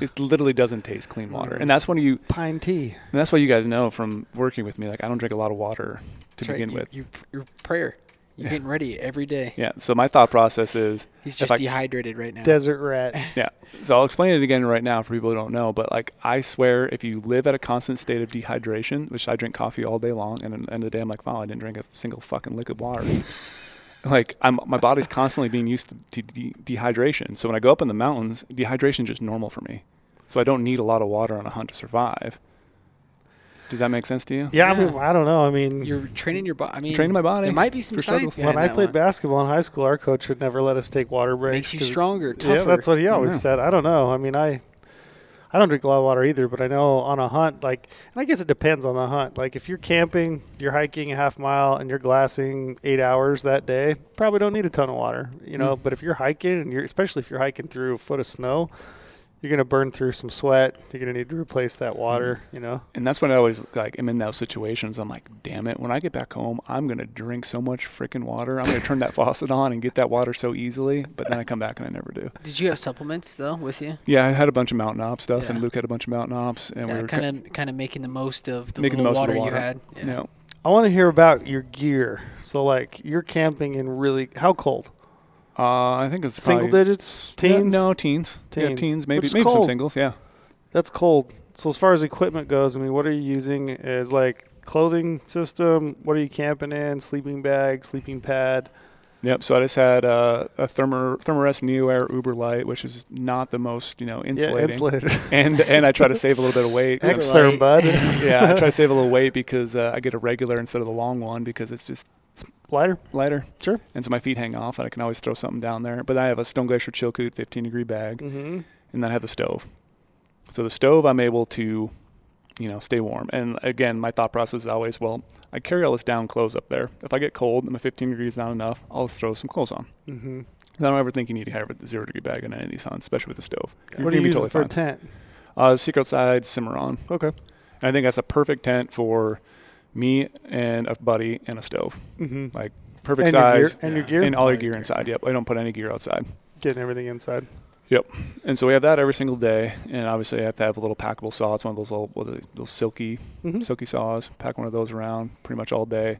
Speaker 1: It literally doesn't taste clean water, and that's when you,
Speaker 2: Pine tea.
Speaker 1: and that's what you guys know from working with me. Like I don't drink a lot of water to
Speaker 3: That's right,
Speaker 1: begin
Speaker 3: you-
Speaker 1: with.
Speaker 3: You, your prayer. You're getting ready every day.
Speaker 1: Yeah. So my thought process is
Speaker 3: He's just
Speaker 1: I-
Speaker 3: dehydrated right now.
Speaker 2: Desert rat. (laughs) Yeah.
Speaker 1: So I'll explain it again right now for people who don't know. But like I swear, if you live at a constant state of dehydration, which I drink coffee all day long, and at the end of the day I'm like, wow, I didn't drink a single fucking liquid water. Like I'm, my body's constantly being used to, to de- dehydration. So when I go up in the mountains, dehydration is just normal for me. So I don't need a lot of water on a hunt to survive. Does that make sense to you?
Speaker 2: Yeah, I mean, I don't know. I mean,
Speaker 3: You're training your body. I mean,
Speaker 1: Training my body.
Speaker 3: There might be some science behind
Speaker 2: when I played
Speaker 3: one.
Speaker 2: basketball in high school, our coach would never let us take water breaks.
Speaker 3: Makes you
Speaker 2: 'cause-
Speaker 3: stronger, tougher.
Speaker 2: Yeah, that's what he always
Speaker 1: Yeah.
Speaker 2: said. I don't know. I mean, I I don't drink a lot of water either, but I know on a hunt, like, and I guess it depends on the hunt. Like, if you're camping, you're hiking a half mile, and you're glassing eight hours that day, probably don't need a ton of water, you know.
Speaker 1: Mm.
Speaker 2: But if you're hiking, and you're especially if you're hiking through a foot of snow, you're gonna burn through some sweat. You're gonna need to replace that water, mm-hmm. you know.
Speaker 1: And that's when I always like am in those situations. I'm like, damn it! When I get back home, I'm gonna drink so much freaking water. I'm gonna turn that (laughs) faucet on and get that water so easily. But then I come back and I never do.
Speaker 3: Did you have supplements though with you?
Speaker 1: Yeah, I had a bunch of mountain op stuff, and Luke had a bunch of mountain ops, and we
Speaker 3: Yeah,
Speaker 1: were
Speaker 3: kind of kind of making the most of the
Speaker 1: Making the
Speaker 3: little
Speaker 1: most of the
Speaker 3: water,
Speaker 1: the
Speaker 3: you had.
Speaker 1: you know,
Speaker 2: I want to hear about your gear. So, like, you're camping in really how cold?
Speaker 1: Uh, I think it's
Speaker 2: Single
Speaker 1: probably,
Speaker 2: digits, teens.
Speaker 1: no, teens. Yeah,
Speaker 2: Teens.
Speaker 1: teens. Maybe
Speaker 2: Which is
Speaker 1: maybe some
Speaker 2: cold.
Speaker 1: singles. Yeah.
Speaker 2: That's cold. So as far as equipment goes, I mean, what are you using as like clothing system? What are you camping in? Sleeping bag, sleeping pad.
Speaker 1: Yep. So I just had uh, a Thermor Thermarest Neo Air Uber Light, which is not the most you know insulating,
Speaker 2: Yeah, insulated. (laughs)
Speaker 1: and and I try to save a little bit of weight. 'cause I'm
Speaker 3: Ex-
Speaker 2: Extern bud. (laughs)
Speaker 1: yeah, I try to save a little weight because uh, I get a regular instead of the long one because it's just It's
Speaker 2: lighter.
Speaker 1: lighter.
Speaker 2: Sure.
Speaker 1: And so my feet hang off, and I can always throw something down there. But I have a Stone Glacier Chilkoot 15 degree bag,
Speaker 2: Mm-hmm.
Speaker 1: and then I have the stove. So the stove, I'm able to, you know, stay warm. And again, my thought process is always, well, I carry all this down clothes up there. If I get cold and my 15 degrees not enough, I'll throw some clothes on.
Speaker 2: Mm-hmm.
Speaker 1: I don't ever think you need to have a zero degree bag in any of these hunts, especially with the stove. You're
Speaker 2: What do you use for a tent?
Speaker 1: Uh, Seek Outside Cimarron.
Speaker 2: Okay.
Speaker 1: And I think that's a perfect tent for me and a buddy and a stove.
Speaker 2: Mm-hmm.
Speaker 1: Like perfect
Speaker 2: and Your
Speaker 1: size.
Speaker 2: gear, and your gear.
Speaker 1: And all your gear inside. Yep. I don't put any gear outside.
Speaker 2: Getting everything inside. Yep.
Speaker 1: And so we have that every single day. And obviously, I have to have a little packable saw. It's one of those little, what are they, those silky,
Speaker 2: Mm-hmm.
Speaker 1: silky saws. Pack one of those around pretty much all day.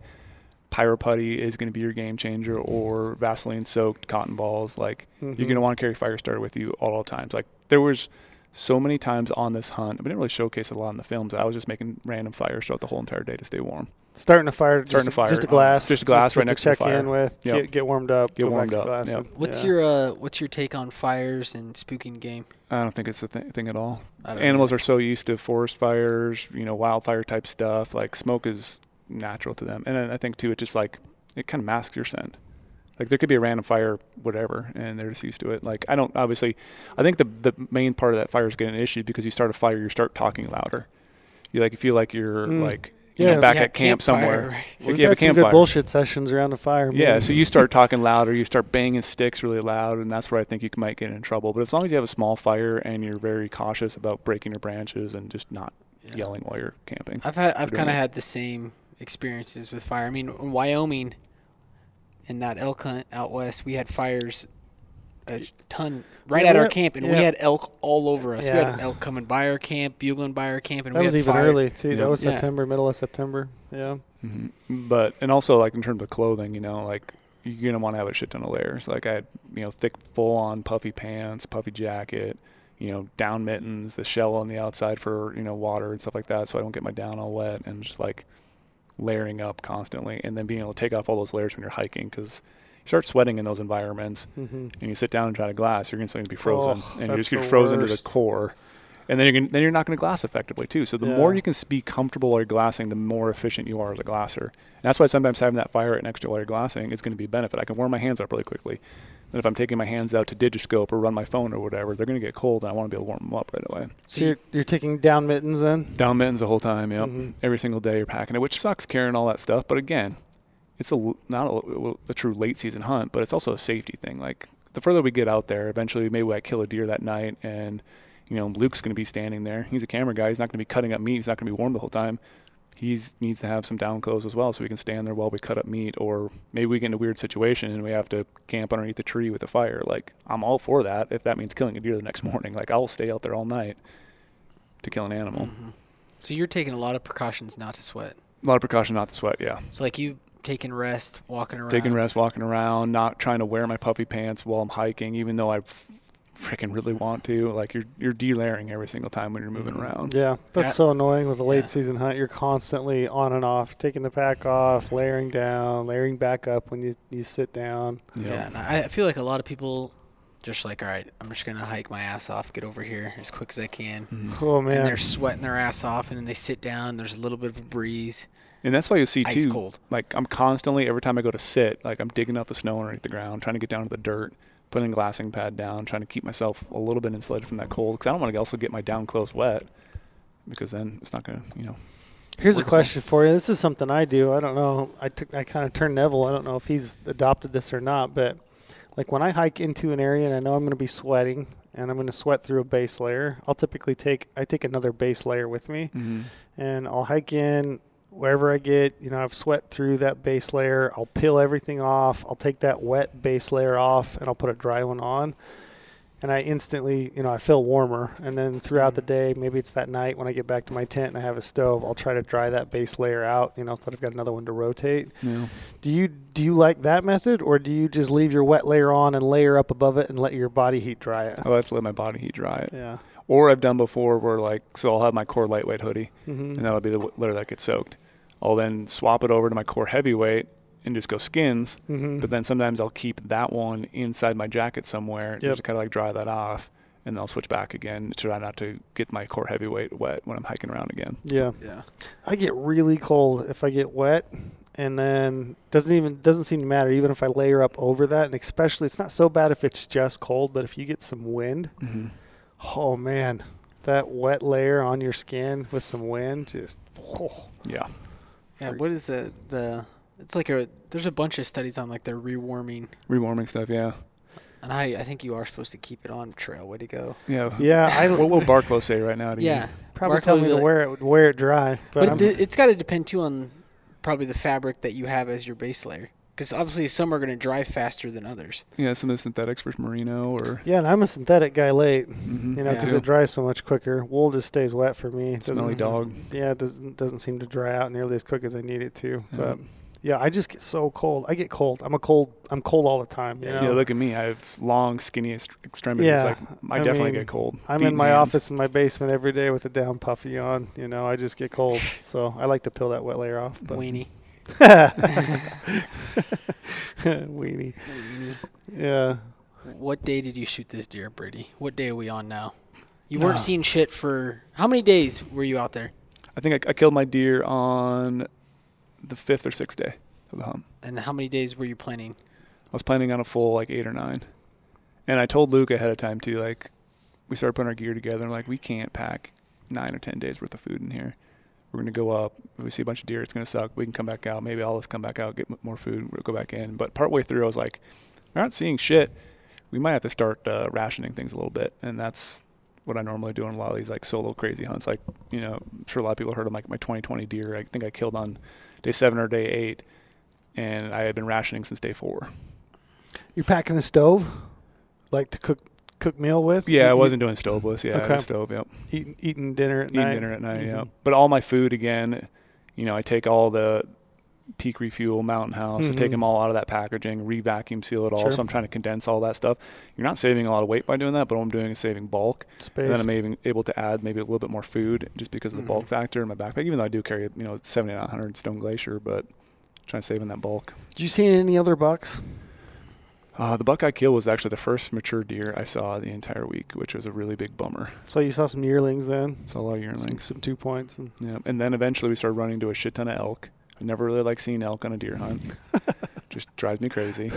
Speaker 1: Pyro putty is going to be your game changer, or Vaseline soaked cotton balls. Like
Speaker 2: Mm-hmm.
Speaker 1: you're going to want to carry fire starter with you all the times. Like there was so many times on this hunt. We didn't really showcase it a lot in the films. I was just making random fires throughout the whole entire day to stay warm.
Speaker 2: starting a fire.
Speaker 1: Starting
Speaker 2: just,
Speaker 1: a fire.
Speaker 2: Just a glass.
Speaker 1: Just a glass right
Speaker 2: to
Speaker 1: next to the
Speaker 2: check
Speaker 1: fire.
Speaker 2: in with.
Speaker 1: Yep.
Speaker 2: Get, get warmed up.
Speaker 1: Get warmed up, yep.
Speaker 2: and-
Speaker 3: What's
Speaker 2: yeah.
Speaker 3: your uh, what's your take on fires and spooking game?
Speaker 1: I don't think it's a th- thing at all. Animals
Speaker 3: know.
Speaker 1: are so used to forest fires, you know, wildfire type stuff. Like smoke is natural to them, and I think too, it just like it kind of masks your scent. Like there could be a random fire, whatever, and they're just used to it. Like I don't obviously, I think the the main part of that fire is getting issued because you start a fire, you start talking louder. You like you feel like you're
Speaker 2: Mm.
Speaker 1: like you
Speaker 2: Yeah.
Speaker 1: know, back at camp
Speaker 3: campfire,
Speaker 1: somewhere.
Speaker 3: right.
Speaker 2: We've
Speaker 1: you have a
Speaker 2: had some good bullshit sessions around the fire.
Speaker 1: Yeah, so you start talking louder, you start banging sticks really loud, and that's where I think you might get in trouble. But as long as you have a small fire and you're very cautious about breaking your branches and just not
Speaker 3: Yeah.
Speaker 1: yelling while you're camping.
Speaker 3: I've had I've kind of had the same experiences with fire. I mean, in Wyoming, in that elk hunt out west, we had fires a ton right
Speaker 2: Yeah,
Speaker 3: at
Speaker 2: we
Speaker 3: our camp, and we had elk all over us. We had
Speaker 2: Yeah.
Speaker 3: elk coming by our camp, bugling by our camp, and
Speaker 2: that
Speaker 3: we
Speaker 2: was
Speaker 3: had
Speaker 2: even
Speaker 3: fire.
Speaker 2: early too.
Speaker 1: Yeah.
Speaker 2: That was
Speaker 3: Yeah.
Speaker 2: September, middle of September. Yeah.
Speaker 1: hmm But and also like in terms of clothing, you know, like you're gonna want to have a shit ton of layers. Like I had, you know, thick, full on puffy pants, puffy jacket, you know, down mittens, the shell on the outside for you know water and stuff like that, so I don't get my down all wet, and just like layering up constantly, and then being able to take off all those layers when you're hiking because you start sweating in those environments,
Speaker 2: Mm-hmm.
Speaker 1: and you sit down and try to glass, you're instantly going to be frozen,
Speaker 2: Oh,
Speaker 1: and you're just get frozen to the core. And then you're gonna, then you're not going to glass effectively too. So the more you can be comfortable while you're glassing, the more efficient you are as a glasser. And that's why sometimes having that fire right next to you while you're glassing is going to be a benefit. I can warm my hands up really quickly. Then if I'm taking my hands out to digiscope or run my phone or whatever, they're going to get cold, and I want to be able to warm them up right away.
Speaker 2: So
Speaker 3: you-
Speaker 2: you're, you're taking down mittens then?
Speaker 1: Down mittens the whole time, yep.
Speaker 2: Mhm.
Speaker 1: Every single day you're packing it, which sucks carrying all that stuff. But again, it's a not a, a true late season hunt, but it's also a safety thing. Like the further we get out there, eventually maybe I kill a deer that night, and you know Luke's going to be standing there. He's a camera guy. He's not going to be cutting up meat. He's not going to be warm the whole time. He needs to have some down clothes as well, so we can stand there while we cut up meat. Or maybe we get in a weird situation and we have to camp underneath the tree with a fire. Like I'm all for that if that means killing a deer the next (laughs) morning. Like I'll stay out there all night to kill an animal.
Speaker 3: Mhm. So you're taking a lot of precautions not to sweat.
Speaker 1: A lot of precaution not to sweat. Yeah.
Speaker 3: So like you taking rest, walking around.
Speaker 1: taking rest, walking around, not trying to wear my puffy pants while I'm hiking, even though I freaking really want to. Like you're you're delayering every single time when you're moving
Speaker 3: Mhm.
Speaker 1: around.
Speaker 2: Yeah, that's
Speaker 3: Yeah.
Speaker 2: so annoying with a late
Speaker 3: Yeah.
Speaker 2: season hunt. You're constantly on and off, taking the pack off, layering down, layering back up when you you sit down.
Speaker 3: Yeah, and I I feel like a lot of people just like, all right, I'm just gonna hike my ass off, get over here as quick as I can.
Speaker 1: Mhm. (laughs)
Speaker 2: Oh man, And
Speaker 3: they're sweating their ass off, and then they sit down. There's a little bit of a breeze,
Speaker 1: And that's why you see
Speaker 3: ice
Speaker 1: too.
Speaker 3: cold.
Speaker 1: Like I'm constantly every time I go to sit, like I'm digging out the snow underneath the ground, trying to get down to the dirt, putting a glassing pad down, trying to keep myself a little bit insulated from that cold because I don't want to also get my down clothes wet because then it's not gonna, you know.
Speaker 2: Here's a
Speaker 1: well.
Speaker 2: question for you. This is something I do. I don't know. I took I kind of turned Neville. I don't know if he's adopted this or not, but like when I hike into an area and I know I'm going to be sweating and I'm going to sweat through a base layer, I'll typically take I take another base layer with me mm-hmm. and I'll hike in wherever I get, you know, I've sweat through that base layer. I'll peel everything off. I'll take that wet base layer off and I'll put a dry one on. And I instantly, you know, I feel warmer. And then throughout the day, maybe it's that night when I get back to my tent and I have a stove, I'll try to dry that base layer out, you know, so that I've got another one to rotate.
Speaker 1: Yeah.
Speaker 2: Do you do you like that method or do you just leave your wet layer on and layer up above it and let your body heat dry it?
Speaker 1: I like to let my body heat dry it.
Speaker 2: Yeah.
Speaker 1: Or I've done before where like so I'll have my core lightweight hoodie
Speaker 2: Mm-hmm.
Speaker 1: and that'll be the layer that gets soaked. I'll then swap it over to my core heavyweight and just go skins.
Speaker 2: mm-hmm.
Speaker 1: But then sometimes I'll keep that one inside my jacket somewhere
Speaker 2: Yep.
Speaker 1: just to kind of like dry that off. And then I'll switch back again to try not to get my core heavyweight wet when I'm hiking around again.
Speaker 2: yeah.
Speaker 3: Yeah.
Speaker 2: I get really cold if I get wet, and then doesn't even doesn't seem to matter even if I layer up over that, and especially it's not so bad if it's just cold, but if you get some wind,
Speaker 1: Mm-hmm.
Speaker 2: oh man, that wet layer on your skin with some wind just. Oh.
Speaker 1: Yeah.
Speaker 3: Yeah. What is the the? It's like a. There's a bunch of studies on like the rewarming,
Speaker 1: Rewarming stuff. Yeah.
Speaker 3: and I I think you are supposed to keep it on trail. Way to go.
Speaker 1: Yeah.
Speaker 2: Yeah, I
Speaker 1: What will Barclay say right now? To you?
Speaker 3: Yeah.
Speaker 2: probably
Speaker 3: Mark
Speaker 2: tell
Speaker 3: told
Speaker 2: me
Speaker 3: me
Speaker 2: to
Speaker 3: that-
Speaker 2: wear it wear it dry, but,
Speaker 3: But
Speaker 2: I'm,
Speaker 3: it, it's got to depend too on probably the fabric that you have as your base layer, because obviously some are going to dry faster than others.
Speaker 1: Yeah. Some of the synthetics for merino or.
Speaker 2: yeah, and I'm a synthetic guy late,
Speaker 1: Mm-hmm.
Speaker 2: you know, because
Speaker 3: Yeah.
Speaker 2: it dries so much quicker. Wool just stays wet for me. It doesn't
Speaker 1: Smelly dog.
Speaker 2: yeah, it doesn't doesn't seem to dry out nearly as quick as I need it to.
Speaker 1: Yeah.
Speaker 2: But yeah, I just get so cold. I get cold. I'm a cold. I'm cold all the time. You
Speaker 3: Yeah,
Speaker 2: know?
Speaker 1: Yeah. Look at me. I have long, skinny est- extremities.
Speaker 2: Yeah,
Speaker 1: Like I,
Speaker 2: I
Speaker 1: definitely
Speaker 2: mean,
Speaker 1: get cold.
Speaker 2: I'm
Speaker 1: Feet
Speaker 2: in my
Speaker 1: hands.
Speaker 2: office in my basement every day with a down puffy on. You know, I just get cold. (laughs) so I like to peel that wet layer off. But
Speaker 3: Weenie.
Speaker 2: Weenie.
Speaker 3: Weenie.
Speaker 2: Yeah.
Speaker 3: What day did you shoot this deer, Brady? What day are we on now? You
Speaker 1: Nah.
Speaker 3: weren't seeing shit for how many days were you out there?
Speaker 1: I think I, I killed my deer on the fifth or sixth day of the hunt.
Speaker 3: And how many days were you planning?
Speaker 1: I was planning on a full like eight or nine, and I told Luke ahead of time too. Like, we started putting our gear together, and like we can't pack nine or ten days worth of food in here. We're gonna go up. We see a bunch of deer, it's gonna suck. We can come back out. Maybe of us come back out, get more food. We'll go back in. But partway through, I was like, we're not seeing shit. We might have to start uh, rationing things a little bit, and that's what I normally do on a lot of these like solo crazy hunts. Like, you know, I'm sure a lot of people heard of like my 2020 deer. I think I killed on day seven or day eight, and I had been rationing since day four.
Speaker 2: You're packing a stove, like to cook cook meal with?
Speaker 1: Yeah, I wasn't doing stoveless. Yeah,
Speaker 2: Okay.
Speaker 1: stove. Yep,
Speaker 2: eating eating dinner at
Speaker 1: eating
Speaker 2: night.
Speaker 1: Eating dinner at night. Yeah,
Speaker 2: Mhm.
Speaker 1: but all my food again. You know, I take all the Peak Refuel Mountain House. I take
Speaker 2: Mhm.
Speaker 1: them all out of that packaging, re-vacuum seal it all.
Speaker 2: Sure.
Speaker 1: So I'm trying to condense all that stuff. You're not saving a lot of weight by doing that, but what I'm doing is saving bulk.
Speaker 2: Space.
Speaker 1: And then I'm able, able to add maybe a little bit more food just because of the
Speaker 3: Mhm.
Speaker 1: bulk factor in my backpack. Even though I do carry, you know, 7900 Stone Glacier, but trying to save in that bulk.
Speaker 2: Did you see any other bucks?
Speaker 1: Uh, the buck I killed was actually the first mature deer I saw the entire week, which was a really big bummer.
Speaker 2: So you saw some yearlings then.
Speaker 1: Saw a lot of yearlings.
Speaker 2: some two points. And
Speaker 1: Yeah, and then eventually we started running into a shit ton of elk. I never really like seeing elk on a deer hunt. (laughs) Just drives me crazy.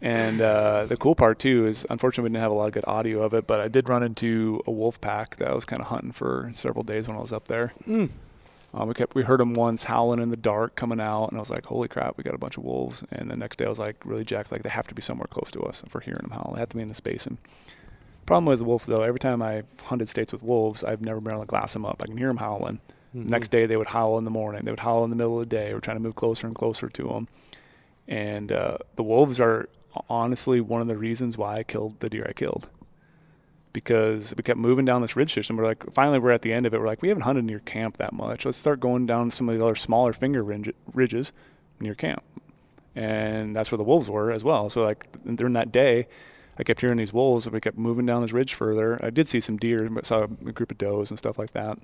Speaker 1: and uh, the cool part too is, unfortunately, we didn't have a lot of good audio of it, but I did run into a wolf pack that I was kind of hunting for several days when I was up there.
Speaker 2: mm.
Speaker 1: Um, we kept we heard them once howling in the dark coming out, and I was like, "Holy crap, we got a bunch of wolves!" And the next day, I was like, really jacked, like they have to be somewhere close to us if we're hearing them howl. They have to be in this basin. Problem with the wolf though, every time I've hunted states with wolves, I've never been able to glass them up. I can hear them howling.
Speaker 2: Mhm.
Speaker 1: Next day, they would howl in the morning. They would howl in the middle of the day. We're trying to move closer and closer to them. And uh, the wolves are honestly one of the reasons why I killed the deer I killed. Because we kept moving down this ridge system. We're like, finally, we're at the end of it. We're like, we haven't hunted near camp that much. Let's start going down some of the other smaller finger ridge- ridges. near camp, and that's where the wolves were as well. So like during that day, I kept hearing these wolves, and we kept moving down this ridge further. I did see some deer, but saw a group of does and stuff like that.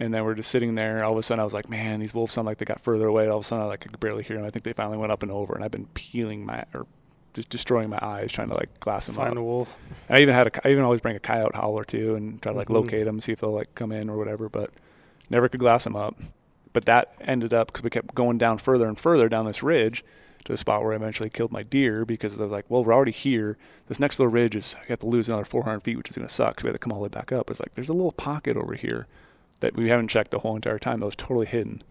Speaker 1: And then we're just sitting there. All of a sudden, I was like, "Man, these wolves sound like they got further away." All of a sudden, I like I could barely hear them. I think they finally went up and over, and I've been peeling my or just destroying my eyes trying to like glass them
Speaker 2: Find
Speaker 1: up.
Speaker 2: a wolf.
Speaker 1: I even had a, I even always bring a coyote howler too and try to like
Speaker 2: Mhm.
Speaker 1: locate them, see if they'll like come in or whatever. But never could glass them up. But that ended up because we kept going down further and further down this ridge to a spot where I eventually killed my deer because I was like, well, we're already here. This next little ridge is I have to lose another 400 feet, which is going to suck. So we had to come all the way back up. It's like there's a little pocket over here that we haven't checked the whole entire time that was totally hidden.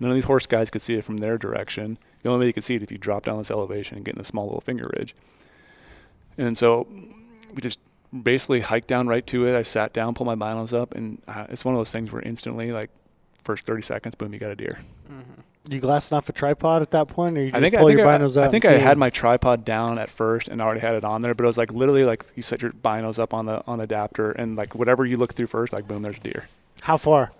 Speaker 1: None of these horse guys could see it from their direction. The only way you could see it if you drop down this elevation and get in a small little finger ridge. And so we just basically hiked down right to it. I sat down, pulled my binos up, and uh, it's one of those things where instantly, like, first 30 seconds, boom, you got a deer.
Speaker 3: Mm-hmm.
Speaker 2: You glassing off a tripod at that point, or you just
Speaker 1: I think
Speaker 2: pull
Speaker 1: I think
Speaker 2: your
Speaker 1: I,
Speaker 2: binos out?
Speaker 1: I think I had
Speaker 2: 'em?
Speaker 1: my tripod down at first and already had it on there, but it was like literally like you set your binos up on the on the adapter and like whatever you look through first, like boom, there's a deer.
Speaker 2: How far?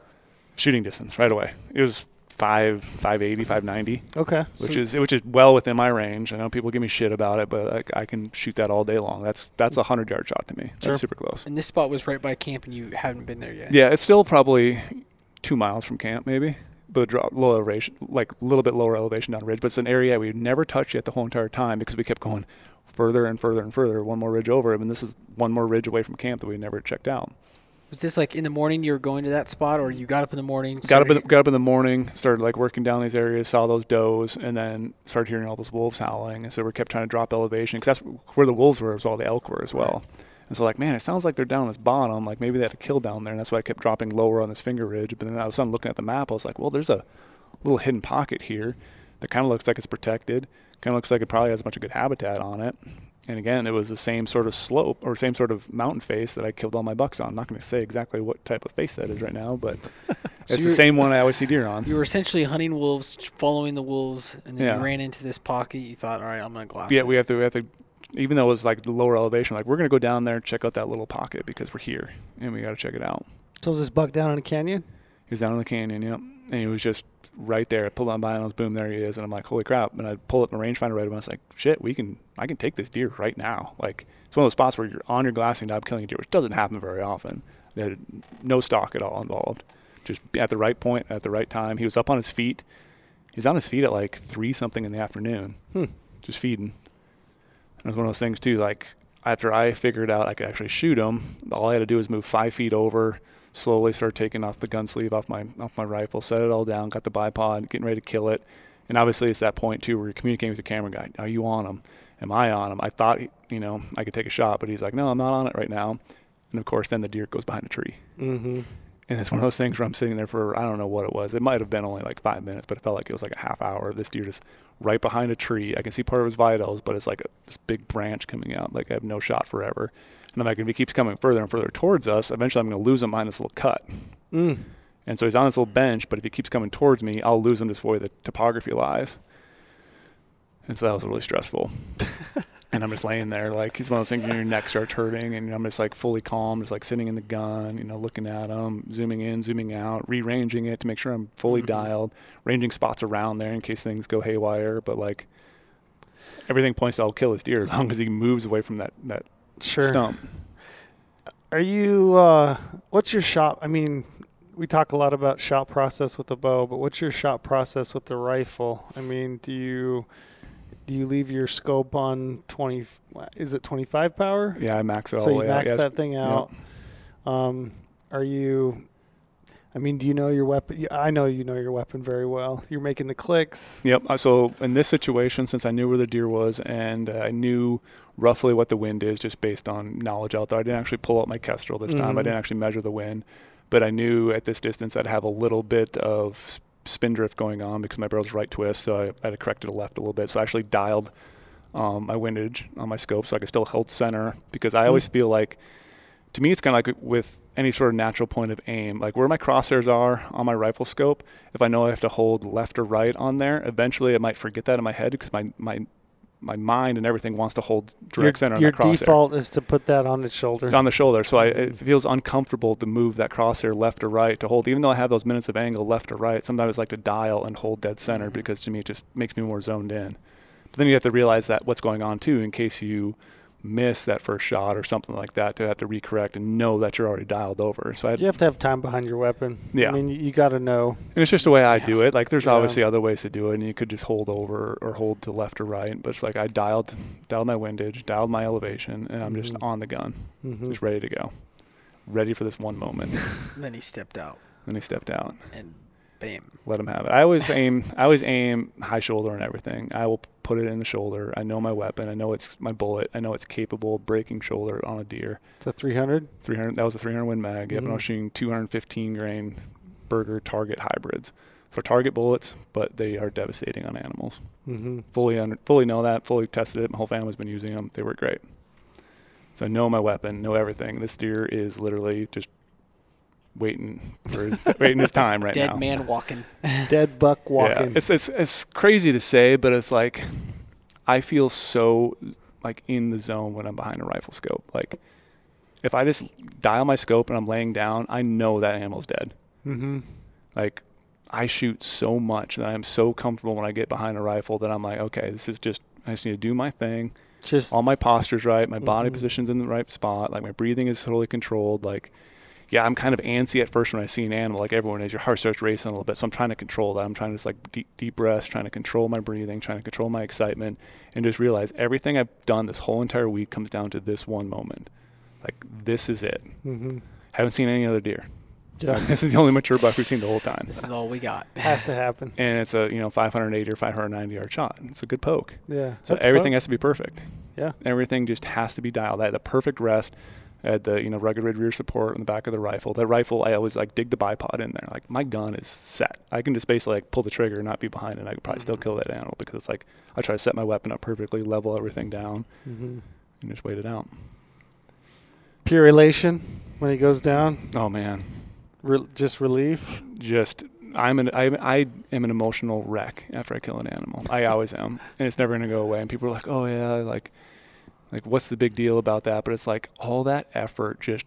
Speaker 1: Shooting distance right away. It was five, five eighty, five ninety,
Speaker 2: Okay.
Speaker 1: which
Speaker 2: So-
Speaker 1: is which is well within my range. I know people give me shit about it, but like I can shoot that all day long. That's that's a hundred yard shot to me. That's
Speaker 2: Sure.
Speaker 1: super close.
Speaker 3: And this spot was right by camp, and you haven't been there yet.
Speaker 1: Yeah, it's still probably two miles from camp, maybe. But drop low elevation, like a little bit lower elevation down ridge. But it's an area we've never touched yet the whole entire time because we kept going further and further and further, one more ridge over. I mean, this is one more ridge away from camp that we never checked out.
Speaker 3: Was this like in the morning you were going to that spot, or you got up in the morning?
Speaker 1: Got up, in,
Speaker 3: started-
Speaker 1: got up in the morning, started like working down these areas, saw those does, and then started hearing all those wolves howling. And so we kept trying to drop elevation because that's where the wolves were, was all the elk were as well. And so like, man, it sounds like they're down this bottom. Like maybe they had a kill down there, and that's why I kept dropping lower on this finger ridge. But then all of a sudden, looking at the map. I was like, well, there's a little hidden pocket here that kind of looks like it's protected. Kind of looks like it probably has a bunch of good habitat on it. And again, it was the same sort of slope or same sort of mountain face that I killed all my bucks on. I'm not going to say exactly what type of face that is right now, but (laughs) it's the same one I always see deer on.
Speaker 3: You were essentially hunting wolves, following the wolves, and then
Speaker 1: Yeah.
Speaker 3: you ran into this pocket. You thought, all right, I'm gonna glass.
Speaker 1: Yeah,
Speaker 3: it."
Speaker 1: we have to. We have to. Even though it was like the lower elevation, like we're gonna go down there and check out that little pocket because we're here and we got to check it out.
Speaker 2: So is this buck down in a canyon?
Speaker 1: He was down in the canyon, yep, and he was just right there. I pulled on binos, boom, there he is, and I'm like, holy crap! And I pull up my rangefinder right away. I was like, shit, we can, I can take this deer right now. Like it's one of those spots where you're on your glassing knob killing a deer, which doesn't happen very often. They had no stock at all involved, just at the right point at the right time. He was up on his feet. He was on his feet at like three something in the afternoon,
Speaker 2: Hmm.
Speaker 1: just feeding. And it was one of those things too. Like after I figured out I could actually shoot him, all I had to do was move five feet over, slowly start taking off the gun sleeve off my off my rifle, set it all down, got the bipod, getting ready to kill it. And obviously, it's that point too where you're communicating with the camera guy. Are you on him? Am I on him? I thought you know I could take a shot, but he's like, no, I'm not on it right now. And of course, then the deer goes behind a tree.
Speaker 2: Mm-hmm.
Speaker 1: And it's one of those things where I'm sitting there for I don't know what it was. It might have been only like five minutes, but it felt like it was like a half hour. This deer just right behind a tree. I can see part of his vitals, but it's like a, this big branch coming out. Like I have no shot forever. And I'm like, if he keeps coming further and further towards us, eventually I'm going to lose him behind this little cut.
Speaker 2: Mm.
Speaker 1: And so he's on this little bench, but if he keeps coming towards me, I'll lose him just the way the topography lies. And so that was really stressful. (laughs) and I'm just laying there, like, it's one of those things where your neck starts hurting, and I'm just like fully calm, just like sitting in the gun, you know, looking at him, zooming in, zooming out, rearranging it to make sure I'm fully
Speaker 3: Mhm.
Speaker 1: dialed, ranging spots around there in case things go haywire. But like, everything points to I'll kill his deer as long as he moves away from that, that
Speaker 2: Sure.
Speaker 1: stump.
Speaker 2: Are you? Uh, what's your shot? I mean, we talk a lot about shot process with the bow, but what's your shot process with the rifle? I mean, do you do you leave your scope on twenty? Is it twenty five power?
Speaker 1: Yeah, I max it all
Speaker 2: so
Speaker 1: the
Speaker 2: you
Speaker 1: out.
Speaker 2: max
Speaker 1: it's-
Speaker 2: that thing out. Um, are you? I mean, do you know your weapon? I know you know your weapon very well. You're making the clicks.
Speaker 1: Yep. uh, So in this situation, since I knew where the deer was and uh, I knew roughly what the wind is, just based on knowledge out there, I didn't actually pull out my Kestrel this time. I
Speaker 2: Mhm.
Speaker 1: didn't actually measure the wind, but I knew at this distance I'd have a little bit of spin drift going on because my barrel's right twist, so I, I had to correct it left a little bit. So I actually dialed um, my windage on my scope so I could still hold center because I always feel like to me it's kind of like with any sort of natural point of aim like where my crosshairs are on my rifle scope if i know i have to hold left or right on there eventually i might forget that in my head because my my my mind and everything wants to hold direct
Speaker 2: your
Speaker 1: center on
Speaker 2: your default is to put that on its shoulder.
Speaker 1: on the shoulder. So I, it feels uncomfortable to move that crosshair left or right to hold. Even though I have those minutes of angle left or right, sometimes I like to dial and hold dead center
Speaker 3: Mhm.
Speaker 1: because to me it just makes me more zoned in. But then you have to realize that what's going on too, in case you miss that first shot or something like that, to have to recorrect and know that you're already dialed over. So I,
Speaker 2: you have to have time behind your weapon.
Speaker 1: Yeah.
Speaker 2: I mean, you, you got to know.
Speaker 1: and it's just the way I
Speaker 3: Yeah.
Speaker 1: do it. Like there's
Speaker 2: Yeah.
Speaker 1: obviously other ways to do it, and you could just hold over or hold to left or right. But it's like I dialed, dialed my windage, dialed my elevation, and I'm just
Speaker 2: Mhm.
Speaker 1: on the gun,
Speaker 2: Mhm.
Speaker 1: just ready to go, ready for this one moment.
Speaker 3: And (laughs) then he stepped out
Speaker 1: then he stepped out.
Speaker 3: and bam.
Speaker 1: let him have it. I always aim. I always aim high shoulder and everything. I will put it in the shoulder. I know my weapon. I know it's my bullet. I know it's capable of breaking shoulder on a deer.
Speaker 2: It's a 300.
Speaker 1: 300. That was a 300 Win Mag. Yep. And I was
Speaker 2: Mhm.
Speaker 1: shooting 215 grain Berger target hybrids. So target bullets, but they are devastating on animals.
Speaker 2: Mm-hmm.
Speaker 1: Fully under, fully know that. Fully tested it. My whole family's been using them. They work great. So I know my weapon. Know everything. This deer is literally just waiting for his, waiting his time right (laughs)
Speaker 3: Dead
Speaker 1: now.
Speaker 3: Dead man walking. (laughs)
Speaker 2: Dead buck walking.
Speaker 1: Yeah, it's it's it's crazy to say, but it's like I feel so like in the zone when I'm behind a rifle scope. Like if I just dial my scope and I'm laying down, I know that animal's dead.
Speaker 2: mm-hmm.
Speaker 1: Like I shoot so much that I'm so comfortable when I get behind a rifle that I'm like, okay, this is just I just need to do my thing.
Speaker 2: Just
Speaker 1: All my posture's right, my body
Speaker 2: Mhm.
Speaker 1: position's in the right spot, like my breathing is totally controlled. Like yeah, I'm kind of antsy at first when I see an animal, like everyone is. Your heart starts racing a little bit, so I'm trying to control that. I'm trying to just like deep, deep breaths, trying to control my breathing, trying to control my excitement, and just realize everything I've done this whole entire week comes down to this one moment. Like this is it.
Speaker 2: mm-hmm.
Speaker 1: Haven't seen any other deer.
Speaker 2: yeah. (laughs)
Speaker 1: this is the only mature buck we've seen the whole time,
Speaker 3: This is all we got. (laughs)
Speaker 2: has to happen.
Speaker 1: and it's a you know 580 or 590 yard shot. It's a good poke.
Speaker 2: Yeah.
Speaker 1: So everything
Speaker 2: fun.
Speaker 1: has to be perfect.
Speaker 2: Yeah.
Speaker 1: Everything just has to be dialed. I had the perfect rest. I had the you know rugged rear support on the back of the rifle. That rifle, I always like dig the bipod in there. Like my gun is set. I can just basically like pull the trigger and not be behind it. and I could probably still
Speaker 3: Mhm.
Speaker 1: kill that animal because it's like I try to set my weapon up perfectly, level everything down,
Speaker 2: Mm-hmm.
Speaker 1: and just wait it out.
Speaker 2: Pure elation when he goes down.
Speaker 1: Oh man,
Speaker 2: Re- just relief.
Speaker 1: just I'm an I, I am an emotional wreck after I kill an animal. I always am, and it's never gonna go away. And people are like, "Oh yeah, like, like what's the big deal about that?" But it's like all that effort just,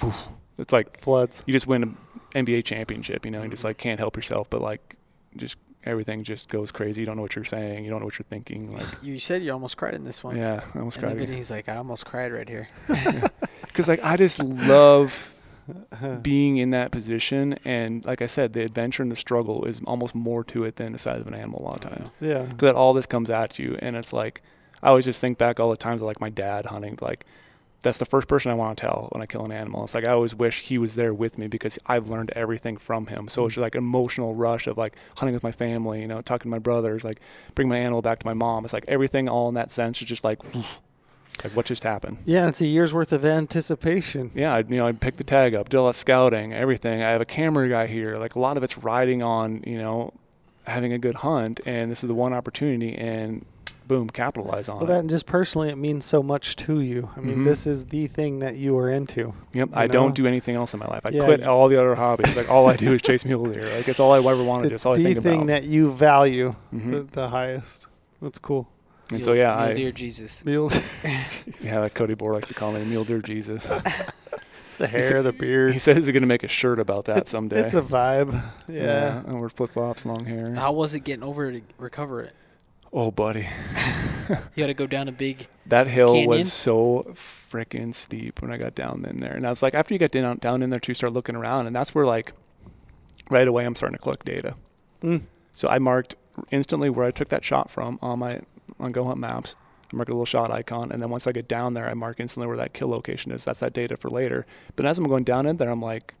Speaker 1: (sighs) it's like
Speaker 2: Floods.
Speaker 1: you just win an NBA championship. You know, you just mm-hmm. like can't help yourself, but like just everything just goes crazy. You don't know what you're saying. You don't know what you're thinking. Like,
Speaker 3: You said you almost cried in this one.
Speaker 1: yeah, I almost
Speaker 3: the
Speaker 1: cried
Speaker 3: video, he's like, I almost cried right here. (laughs)
Speaker 1: because like I just love being in that position and like i said the adventure and the struggle is almost more to it than the size of an animal a lot of oh, times
Speaker 2: yeah.
Speaker 1: that all this comes at you and it's like i always just think back all the times of like my dad hunting like that's the first person i want to tell when i kill an animal it's like i always wish he was there with me because i've learned everything from him so it's just like emotional rush of like hunting with my family you know talking to my brothers like bring my animal back to my mom it's like everything all in that sense is just like like what just happened
Speaker 2: Yeah, it's a year's worth of anticipation.
Speaker 1: yeah, I, you know, I pick the tag up, do all that scouting, everything. I have a camera guy here. Like a lot of it's riding on, you know, having a good hunt, and this is the one opportunity, and boom, capitalize on
Speaker 2: Well,
Speaker 1: it.
Speaker 2: that and just personally, it means so much to you. I mean,
Speaker 1: Mhm.
Speaker 2: this is the thing that you are into.
Speaker 1: Yep, I
Speaker 2: know?
Speaker 1: don't do anything else in my life. I
Speaker 2: Yeah,
Speaker 1: quit
Speaker 2: you-
Speaker 1: all the other hobbies. Like all I do is chase mule deer. Like it's all I ever want to do.
Speaker 2: It's
Speaker 1: It's all I
Speaker 2: the
Speaker 1: think
Speaker 2: thing that you value
Speaker 1: Mhm.
Speaker 2: the, the highest. That's cool.
Speaker 1: and so yeah, I
Speaker 3: dear Jesus.
Speaker 2: Mule, (laughs) Jesus. (laughs)
Speaker 1: yeah, like Cody Bohr likes to call me mule deer Jesus. (laughs)
Speaker 2: it's the
Speaker 1: He said-
Speaker 2: hair, the beard.
Speaker 1: he says he's gonna make a shirt about that
Speaker 2: it's,
Speaker 1: someday.
Speaker 2: It's a vibe. Yeah.
Speaker 1: and we're flip flops, long hair.
Speaker 3: How was it getting over to recover it?
Speaker 1: Oh, buddy. (laughs)
Speaker 3: You had to go down a big.
Speaker 1: That hill
Speaker 3: Canyon?
Speaker 1: was so freaking steep when I got down in there. And I was like, after you get down, down in there, to start looking around. And that's where, like, right away, I'm starting to collect data.
Speaker 2: Mm.
Speaker 1: So I marked instantly where I took that shot from on my on Go Hunt Maps. I mark a little shot icon. And then once I get down there, I mark instantly where that kill location is. That's that data for later. But as I'm going down in there, I'm like,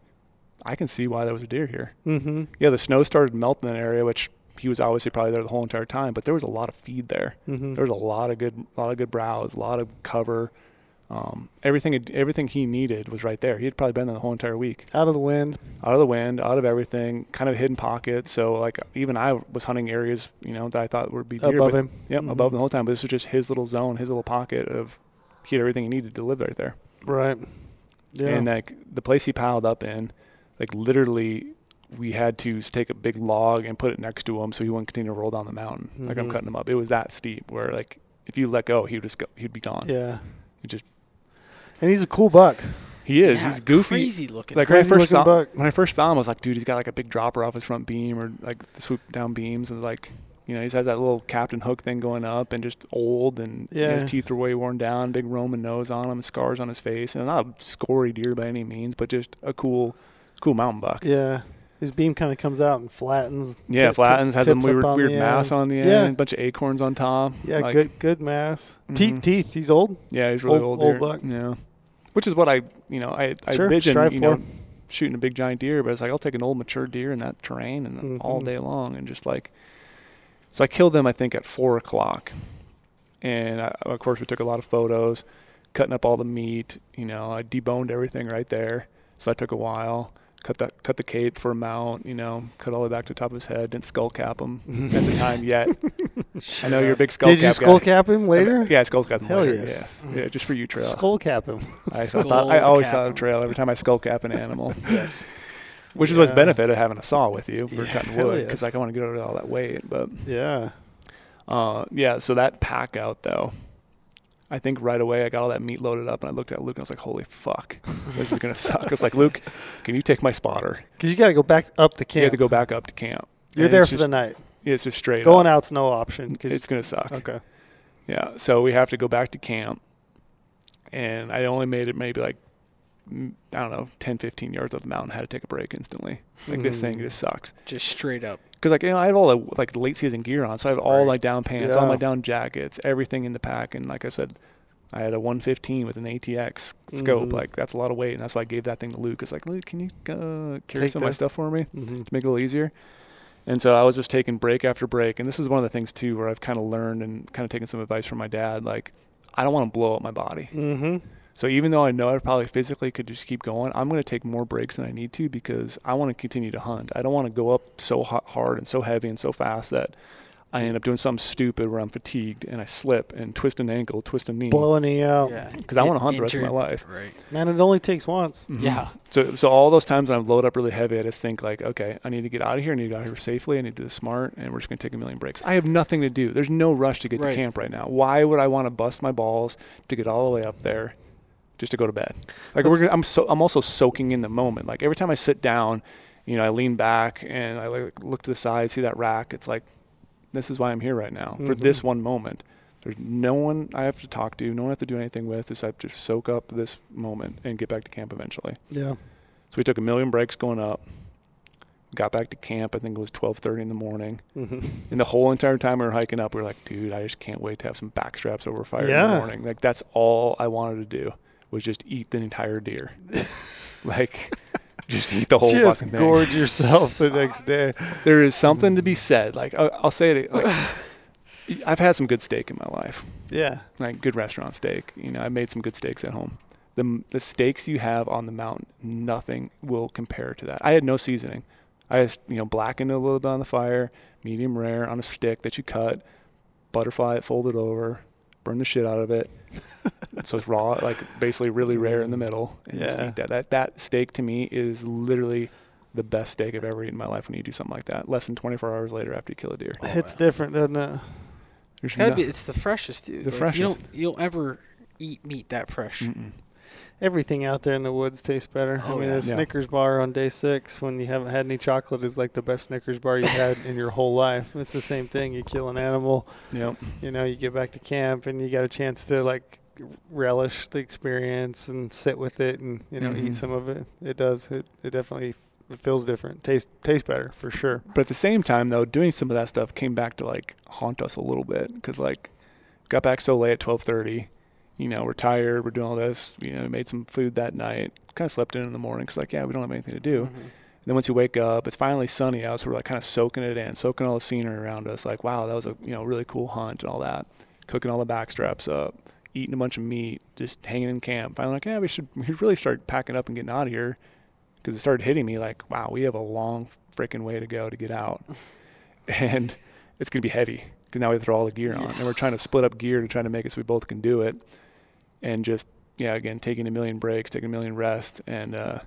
Speaker 1: I can see why there was a deer here.
Speaker 2: Mm-hmm.
Speaker 1: Yeah, the snow started melting in that area, which he was obviously probably there the whole entire time. But there was a lot of feed there
Speaker 2: Mm-hmm.
Speaker 1: there was a lot of good, a lot of good browse, a lot of cover. Um, everything, everything he needed was right there. He had probably been there the whole entire week,
Speaker 2: Out of the wind.
Speaker 1: out of the wind, out of everything, kind of hidden pocket. So like even I was hunting areas, you know, that I thought would be deer,
Speaker 2: above
Speaker 1: but,
Speaker 2: him.
Speaker 1: Yep,
Speaker 2: Mhm.
Speaker 1: above the whole time. But this was just his little zone, his little pocket of he had everything he needed to live right there.
Speaker 2: Right. Yeah.
Speaker 1: And like the place he piled up in, like literally, we had to take a big log and put it next to him so he wouldn't continue to roll down the mountain. Like I'm
Speaker 2: Mhm.
Speaker 1: cutting him up. It was that steep where like if you let go, he would just go. He'd be gone.
Speaker 2: Yeah.
Speaker 1: He just
Speaker 2: And he's a cool buck.
Speaker 1: he is.
Speaker 3: Yeah,
Speaker 1: he's goofy.
Speaker 3: Crazy looking.
Speaker 1: Like when I
Speaker 2: Crazy
Speaker 1: first
Speaker 2: looking
Speaker 1: saw
Speaker 2: buck.
Speaker 1: when I first saw him, I was like, dude, he's got like a big dropper off his front beam or like the swoop down beams and like. You know, he has that little Captain Hook thing going up, and just old, and you know,
Speaker 2: Yeah.
Speaker 1: his teeth are way worn down. Big Roman nose on him, scars on his face, and not a scory deer by any means, but just a cool, cool mountain buck.
Speaker 2: Yeah. His beam kind of comes out and flattens.
Speaker 1: Yeah,
Speaker 2: tip-
Speaker 1: flattens, has a weird, weird mass
Speaker 2: end.
Speaker 1: on the end,
Speaker 2: Yeah.
Speaker 1: a bunch of acorns on top.
Speaker 2: Yeah,
Speaker 1: like-
Speaker 2: good good mass.
Speaker 1: Mhm.
Speaker 2: Teeth teeth. He's old.
Speaker 1: Yeah, he's really
Speaker 2: Old-
Speaker 1: old,
Speaker 2: old buck.
Speaker 1: Yeah, which is what I, you know, I I
Speaker 2: Sure,
Speaker 1: envision, you know,
Speaker 2: for.
Speaker 1: shooting a big giant deer, but it's like I'll take an old mature deer in that terrain and all
Speaker 2: Mhm.
Speaker 1: day long, and just like, so I killed them I think at four o'clock, and I, of course we took a lot of photos, cutting up all the meat. You know, I deboned everything right there, so that took a while. Cut that, cut the cape for a mount. You know, cut all the way back to the top of his head. Didn't skull cap him at the time yet. (laughs) I know you're a big skull cap
Speaker 2: Did
Speaker 1: cap
Speaker 2: you skull
Speaker 1: guy.
Speaker 2: cap him later?
Speaker 1: Yeah, skull cap him
Speaker 2: Hell
Speaker 1: later.
Speaker 2: yes.
Speaker 1: Yeah. yeah, just for you, Trail.
Speaker 2: Skull cap him. (laughs)
Speaker 1: I
Speaker 3: Skull
Speaker 1: thought I always
Speaker 3: cap
Speaker 1: thought of
Speaker 3: him.
Speaker 1: Trail every time I skull cap an animal, (laughs)
Speaker 3: yes.
Speaker 1: which is what's
Speaker 2: Yeah.
Speaker 1: benefit of having a saw with you for
Speaker 2: Yeah,
Speaker 1: cutting wood because
Speaker 2: yes.
Speaker 1: like I want to get rid of all that weight. But
Speaker 2: Yeah.
Speaker 1: uh, yeah, so that pack out though, I think right away I got all that meat loaded up and I looked at Luke and I was like, holy fuck, this is gonna (laughs) suck. I was like, Luke, can you take my spotter?
Speaker 2: Because you got to go back up to camp.
Speaker 1: You
Speaker 2: camp.
Speaker 1: have to go back up to camp.
Speaker 2: You're
Speaker 1: And
Speaker 2: there for
Speaker 1: just,
Speaker 2: the night.
Speaker 1: It's just straight
Speaker 2: Going
Speaker 1: up.
Speaker 2: out's no option. 'cause-
Speaker 1: It's gonna suck.
Speaker 2: okay.
Speaker 1: Yeah, so we have to go back to camp, and I only made it maybe like mm, I don't know 10, 15 yards up the mountain. Had to take a break instantly. Like this thing
Speaker 2: Mhm.
Speaker 1: just sucks.
Speaker 3: Just straight up.
Speaker 1: Because like you know I have all the like late season gear on, so I have all
Speaker 3: Right.
Speaker 1: my down pants, all my down jackets, everything in the pack, and like I said. I had a 115 with an ATX scope.
Speaker 2: Mhm.
Speaker 1: Like that's a lot of weight, and that's why I gave that thing to Luke. It's like, Luke, can you uh, carry
Speaker 2: Take
Speaker 1: some of my stuff for me?
Speaker 2: hmm
Speaker 1: to make it a little easier. And so I was just taking break after break. And this is one of the things too where I've kind of learned and kind of taken some advice from my dad. Like, I don't want to blow up my body.
Speaker 2: hmm
Speaker 1: So even though I know I probably physically could just keep going, I'm going to take more breaks than I need to because I want to continue to hunt. I don't want to go up so hard and so heavy and so fast that I end up doing something stupid where I'm fatigued and I slip and twist an ankle, twist a knee.
Speaker 2: Blowing you out.
Speaker 3: Yeah.
Speaker 1: Because I want to hunt the rest of my life.
Speaker 3: Right.
Speaker 2: Man, it only takes once.
Speaker 1: Mhm.
Speaker 3: Yeah.
Speaker 1: So so all those times when I load up really heavy, I just think like, okay, I need to get out of here. I need to get out of here safely. I need to do this smart, and we're just gonna take a million breaks. I have nothing to do. There's no rush to get
Speaker 3: Right.
Speaker 1: to camp right now. Why would I want to bust my balls to get all the way up there, just to go to bed? Like we're gonna, I'm so I'm also soaking in the moment. Like every time I sit down, you know, I lean back and I like look to the side, see that rack. It's like, this is why I'm here right now for
Speaker 2: Mhm.
Speaker 1: this one moment. There's no one I have to talk to, no one I have to do anything with. Is I have to soak up this moment and get back to camp eventually.
Speaker 2: Yeah.
Speaker 1: So we took a million breaks going up. Got back to camp. I think it was 12:30 in the morning.
Speaker 2: hmm
Speaker 1: And the whole entire time we were hiking up, we were like, "Dude, I just can't wait to have some back straps over fire in
Speaker 2: Yeah.
Speaker 1: the morning." Like that's all I wanted to do was just eat the entire deer. (laughs) like just eat the whole
Speaker 2: Just
Speaker 1: fucking thing.
Speaker 2: gorge yourself the next day.
Speaker 1: There is something to be said. Like I- I'll say it. Like, (laughs) I've had some good steak in my life,
Speaker 2: Yeah.
Speaker 1: like good restaurant steak. You know, I made some good steaks at home. The the steaks you have on the mountain, nothing will compare to that. I had no seasoning. I just you know blackened it a little bit on the fire, medium rare on a stick that you cut, butterfly it, fold it over, burn the shit out of it. (laughs) so it's raw, like basically really rare in the middle, and
Speaker 2: Yeah.
Speaker 1: eat that. That that steak to me is literally the best steak I've ever eaten in my life. When you do something like that, less than 24 hours later after you kill a deer, oh,
Speaker 2: it's different, doesn't it?
Speaker 1: There's
Speaker 3: It's gotta
Speaker 1: no-
Speaker 3: be. It's the freshest, dude.
Speaker 1: The
Speaker 3: Like,
Speaker 1: freshest.
Speaker 3: You don't. You don't ever eat meat that fresh.
Speaker 1: Mm-mm.
Speaker 2: Everything out there in the woods tastes better.
Speaker 3: Oh,
Speaker 2: I mean,
Speaker 3: yeah.
Speaker 2: a
Speaker 1: Yeah.
Speaker 2: Snickers bar on day six when you haven't had any chocolate is like the best Snickers bar you've had in your whole life. It's the same thing. You kill an animal,
Speaker 1: Yep.
Speaker 2: you know, you get back to camp and you got a chance to like relish the experience and sit with it and you know
Speaker 1: Mhm.
Speaker 2: eat some of it. It does. It it definitely it feels different. Tastes tastes better for sure.
Speaker 1: But at the same time, though, doing some of that stuff came back to like haunt us a little bit because like got back so late at twelve thirty. You know, we're tired. We're doing all this. You know, we made some food that night. Kind of slept in in the morning because like yeah, we don't have anything to do.
Speaker 3: Mhm.
Speaker 1: And then once you wake up, it's finally sunny out, so we're like kind of soaking it in, soaking all the scenery around us. Like wow, that was a you know really cool hunt and all that. Cooking all the back straps up, eating a bunch of meat, just hanging in camp. Finally, like yeah, we should we should really start packing up and getting out of here because it started hitting me like wow, we have a long freaking way to go to get out, (laughs) and it's gonna be heavy because now we throw all the gear on, and we're trying to split up gear to try to make it so we both can do it, and just yeah, again taking a million breaks, taking a million rest, and uh,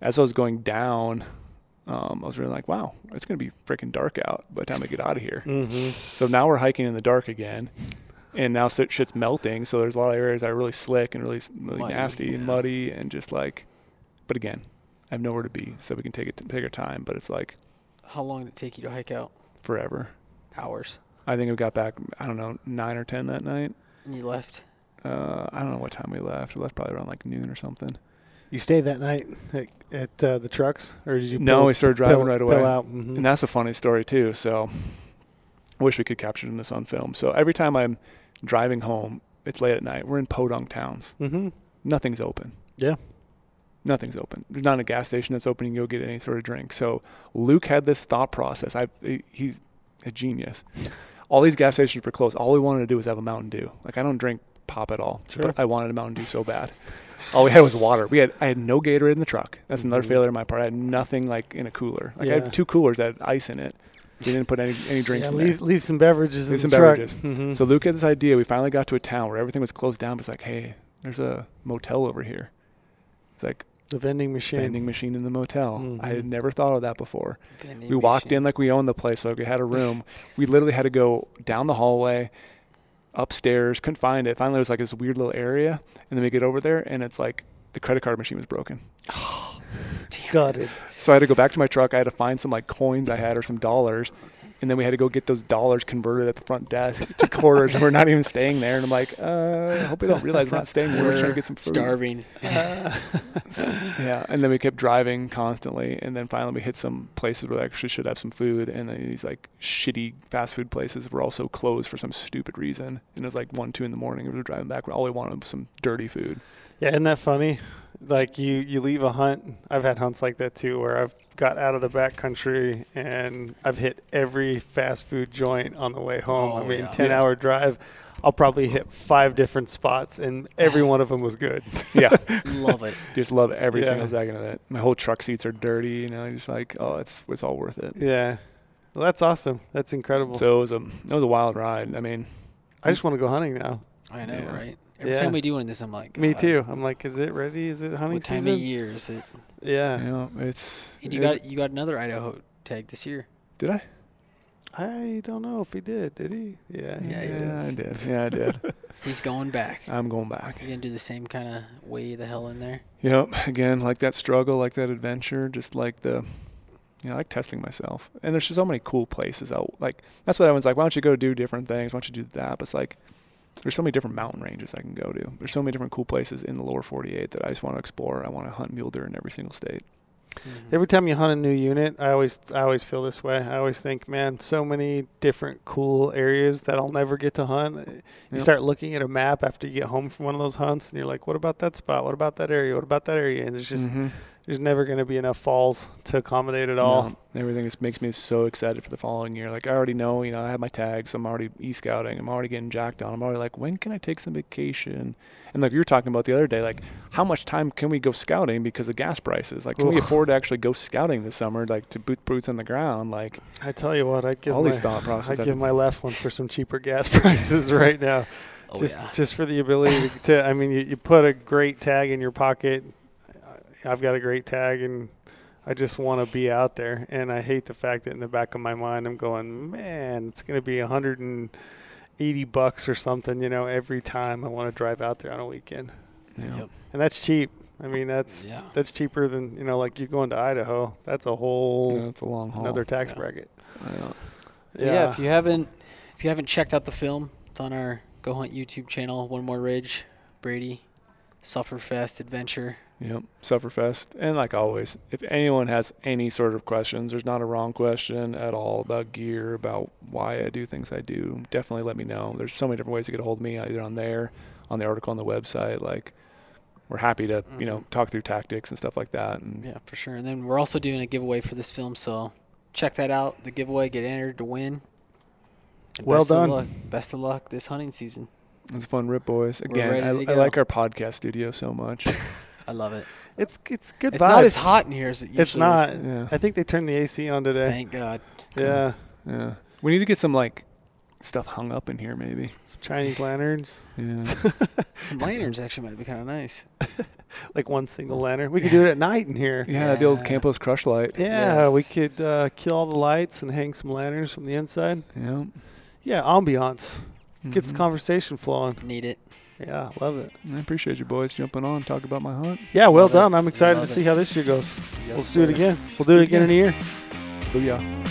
Speaker 1: as I was going down, um, I was really like, wow, it's gonna be freaking dark out by the time I get out of here.
Speaker 2: Mm-hmm.
Speaker 1: So now we're hiking in the dark again, and now shit- shit's melting. So there's a lot of areas that are really slick and really, really
Speaker 3: Muddy,
Speaker 1: nasty and muddy and just like. But again, I have nowhere to be, so we can take it take our time. But it's like
Speaker 3: How long did it take you to hike out?
Speaker 1: forever.
Speaker 3: Hours.
Speaker 1: I think we got back. I don't know nine or ten that night.
Speaker 3: And you left.
Speaker 1: Uh, I don't know what time we left. We left probably around like noon or something.
Speaker 2: You stayed that night at, at uh, the trucks, or did you?
Speaker 1: no,
Speaker 2: pull-
Speaker 1: we started driving
Speaker 2: pill-
Speaker 1: right away.
Speaker 2: Mhm.
Speaker 1: And that's a funny story too. So I wish we could capture this on film. So every time I'm driving home, it's late at night. We're in podunk towns.
Speaker 2: Mhm.
Speaker 1: Nothing's open.
Speaker 2: Yeah.
Speaker 1: Nothing's open. There's not a gas station that's open. You can go get any sort of drink. So Luke had this thought process. I he's a genius. All these gas stations were closed. All we wanted to do was have a Mountain Dew. Like I don't drink pop at all,
Speaker 2: Sure.
Speaker 1: but I wanted a Mountain Dew so bad. All we had was water. We had I had no Gatorade in the truck. That's another
Speaker 2: Mhm.
Speaker 1: failure on my part. I had nothing like in a cooler. Like I had two coolers that had ice in it. We didn't put any any drinks
Speaker 2: Yeah,
Speaker 1: in
Speaker 2: leave
Speaker 1: there.
Speaker 2: leave some beverages
Speaker 1: Leave
Speaker 2: in
Speaker 1: some
Speaker 2: the truck.
Speaker 1: beverages.
Speaker 2: Mhm.
Speaker 1: So Luke had this idea. We finally got to a town where everything was closed down. But it's like, hey, there's a motel over here. It's like
Speaker 2: the vending machine.
Speaker 1: vending machine in the motel. I had
Speaker 2: Mhm.
Speaker 1: never thought of that before.
Speaker 3: Vending
Speaker 1: We walked
Speaker 3: machine.
Speaker 1: in like we owned the place, like we had a room. we literally had to go down the hallway, upstairs, couldn't find it. Finally, it was like this weird little area, and then we get over there, and it's like the credit card machine was broken. (sighs)
Speaker 3: Damn
Speaker 2: Gutted.
Speaker 3: it.
Speaker 1: So I had to go back to my truck. I had to find some like coins I had or some dollars, and then we had to go get those dollars converted at the front desk to (laughs) quarters. and we're not even staying there. And I'm like, uh, I hope they don't realize we're not staying there. We're trying to get some food.
Speaker 3: Starving. (laughs)
Speaker 1: Yeah, and then we kept driving constantly, and then finally we hit some places where we actually should have some food, and then these like shitty fast food places were also closed for some stupid reason. And it was like one, two in the morning. We were driving back. All we wanted was some dirty food.
Speaker 2: Yeah, isn't that funny? Like you, you leave a hunt. I've had hunts like that too, where I've got out of the back country and I've hit every fast food joint on the way home. I
Speaker 3: Oh,
Speaker 2: mean,
Speaker 3: yeah.
Speaker 2: ten
Speaker 1: Yeah.
Speaker 2: hour drive. I'll probably hit five different spots, and every one of them was good. (laughs)
Speaker 1: Yeah,
Speaker 3: Love it. (laughs)
Speaker 1: just love every
Speaker 2: Yeah.
Speaker 1: single second of it. My whole truck seats are dirty. You know, just like oh, it's it's all worth it.
Speaker 2: Yeah, well, that's awesome. That's incredible.
Speaker 1: So it was a it was a wild ride. I mean,
Speaker 2: I just want to go hunting now.
Speaker 3: I know,
Speaker 1: Yeah.
Speaker 3: right? Every
Speaker 2: Yeah.
Speaker 3: time we do one of this, I'm like,
Speaker 2: Me
Speaker 3: God,
Speaker 2: too. I'm like, is it ready? Is it hunting
Speaker 3: What time
Speaker 2: season?
Speaker 3: of year is it? (laughs)
Speaker 2: Yeah.
Speaker 1: you know, it's.
Speaker 3: And you
Speaker 1: it's-
Speaker 3: got you got another Idaho tag this year.
Speaker 1: Did I?
Speaker 2: I don't know if he did. Did he? Yeah.
Speaker 3: Yeah, he
Speaker 2: did.
Speaker 1: yeah, I did. Yeah, I did. (laughs)
Speaker 3: He's going back.
Speaker 1: I'm going back.
Speaker 3: You're gonna do the same kind of way the hell in there?
Speaker 1: Yep. Again, like that struggle, like that adventure, just like the, you know, I like testing myself. And there's just so many cool places out. Like that's what I was like. Why don't you go do different things? Why don't you do that? But it's like there's so many different mountain ranges I can go to. There's so many different cool places in the lower 48 that I just want to explore. I want to hunt mule deer in every single state.
Speaker 3: Mhm.
Speaker 2: Every time you hunt a new unit, I always I always feel this way. I always think, man, so many different cool areas that I'll never get to hunt. You
Speaker 1: Yep.
Speaker 2: start looking at a map after you get home from one of those hunts, and you're like, what about that spot? What about that area? What about that area? And it's just
Speaker 1: Mhm.
Speaker 2: There's never going to be enough falls to accommodate it all.
Speaker 1: No, everything just makes me so excited for the following year. Like I already know, you know, I have my tags. So I'm already e-scouting. I'm already getting jacked on. I'm already like, when can I take some vacation? And like you were talking about the other day, like how much time can we go scouting because of gas prices? Like, can we afford to actually go scouting this summer, like to boot boots on the ground? Like
Speaker 2: I tell you what, I'd give
Speaker 1: all
Speaker 2: my
Speaker 1: these thought (laughs) processes.
Speaker 2: I'd give my left one for some cheaper gas (laughs) prices right now.
Speaker 3: Oh
Speaker 2: just
Speaker 3: yeah.
Speaker 2: just for the ability to, to I mean, you, you put a great tag in your pocket. I- I've got a great tag, and I just want to be out there. And I hate the fact that in the back of my mind, I'm going, man, it's going to be 180 bucks or something, you know, every time I want to drive out there on a weekend.
Speaker 1: you know,
Speaker 3: Yep.
Speaker 2: And that's cheap. I mean, that's
Speaker 3: Yeah.
Speaker 2: that's cheaper than you know, like you going to Idaho. That's a whole
Speaker 1: know, it's a long haul.
Speaker 2: another tax
Speaker 3: Yeah.
Speaker 2: bracket.
Speaker 1: I know.
Speaker 3: yeah. If you haven't, if you haven't checked out the film, it's on our Go Hunt YouTube channel. One More Ridge, Brady, Sufferfest Adventure.
Speaker 1: Yep, Sufferfest. And like always, if anyone has any sort of questions, there's not a wrong question at all about gear, about why I do things I do. Definitely let me know. There's so many different ways to get a hold of me, either on there, on the article on the website. Like, we're happy to, you know,
Speaker 3: Mhm.
Speaker 1: talk through tactics and stuff like that. And
Speaker 3: Yeah, for sure. And then we're also doing a giveaway for this film, so check that out. The giveaway, get entered to win. And
Speaker 2: Well
Speaker 3: best
Speaker 2: done.
Speaker 3: Of luck, best of luck this hunting season.
Speaker 1: it's a fun rip, boys. Again, I, I like our podcast studio so much. (laughs)
Speaker 3: I love it.
Speaker 2: It's it's good.
Speaker 3: It's not as hot in here as it usually
Speaker 2: It's not.
Speaker 3: is.
Speaker 1: yeah,
Speaker 2: I think they turned the AC on today.
Speaker 3: Thank God.
Speaker 2: Yeah,
Speaker 1: yeah. We need to get some like stuff hung up in here, maybe.
Speaker 2: some Chinese lanterns,
Speaker 1: Yeah. (laughs)
Speaker 3: Some lanterns actually might be kind of nice. (laughs)
Speaker 2: like one single lantern. We could do it at night in here.
Speaker 1: Yeah, the old
Speaker 3: Yeah.
Speaker 1: Campos crush light.
Speaker 2: Yeah, we could uh, kill all the lights and hang some lanterns from the inside.
Speaker 1: Yeah.
Speaker 2: Yeah, ambiance. gets the conversation flowing.
Speaker 3: Need it.
Speaker 2: Yeah, love it.
Speaker 1: I appreciate you boys jumping on, talk about my hunt.
Speaker 2: Yeah, well
Speaker 3: Love it.
Speaker 2: done. I'm excited to
Speaker 3: Love
Speaker 2: see how this year goes.
Speaker 3: Yes,
Speaker 2: Let's do it again. We'll do it again in a year.
Speaker 1: Booyah.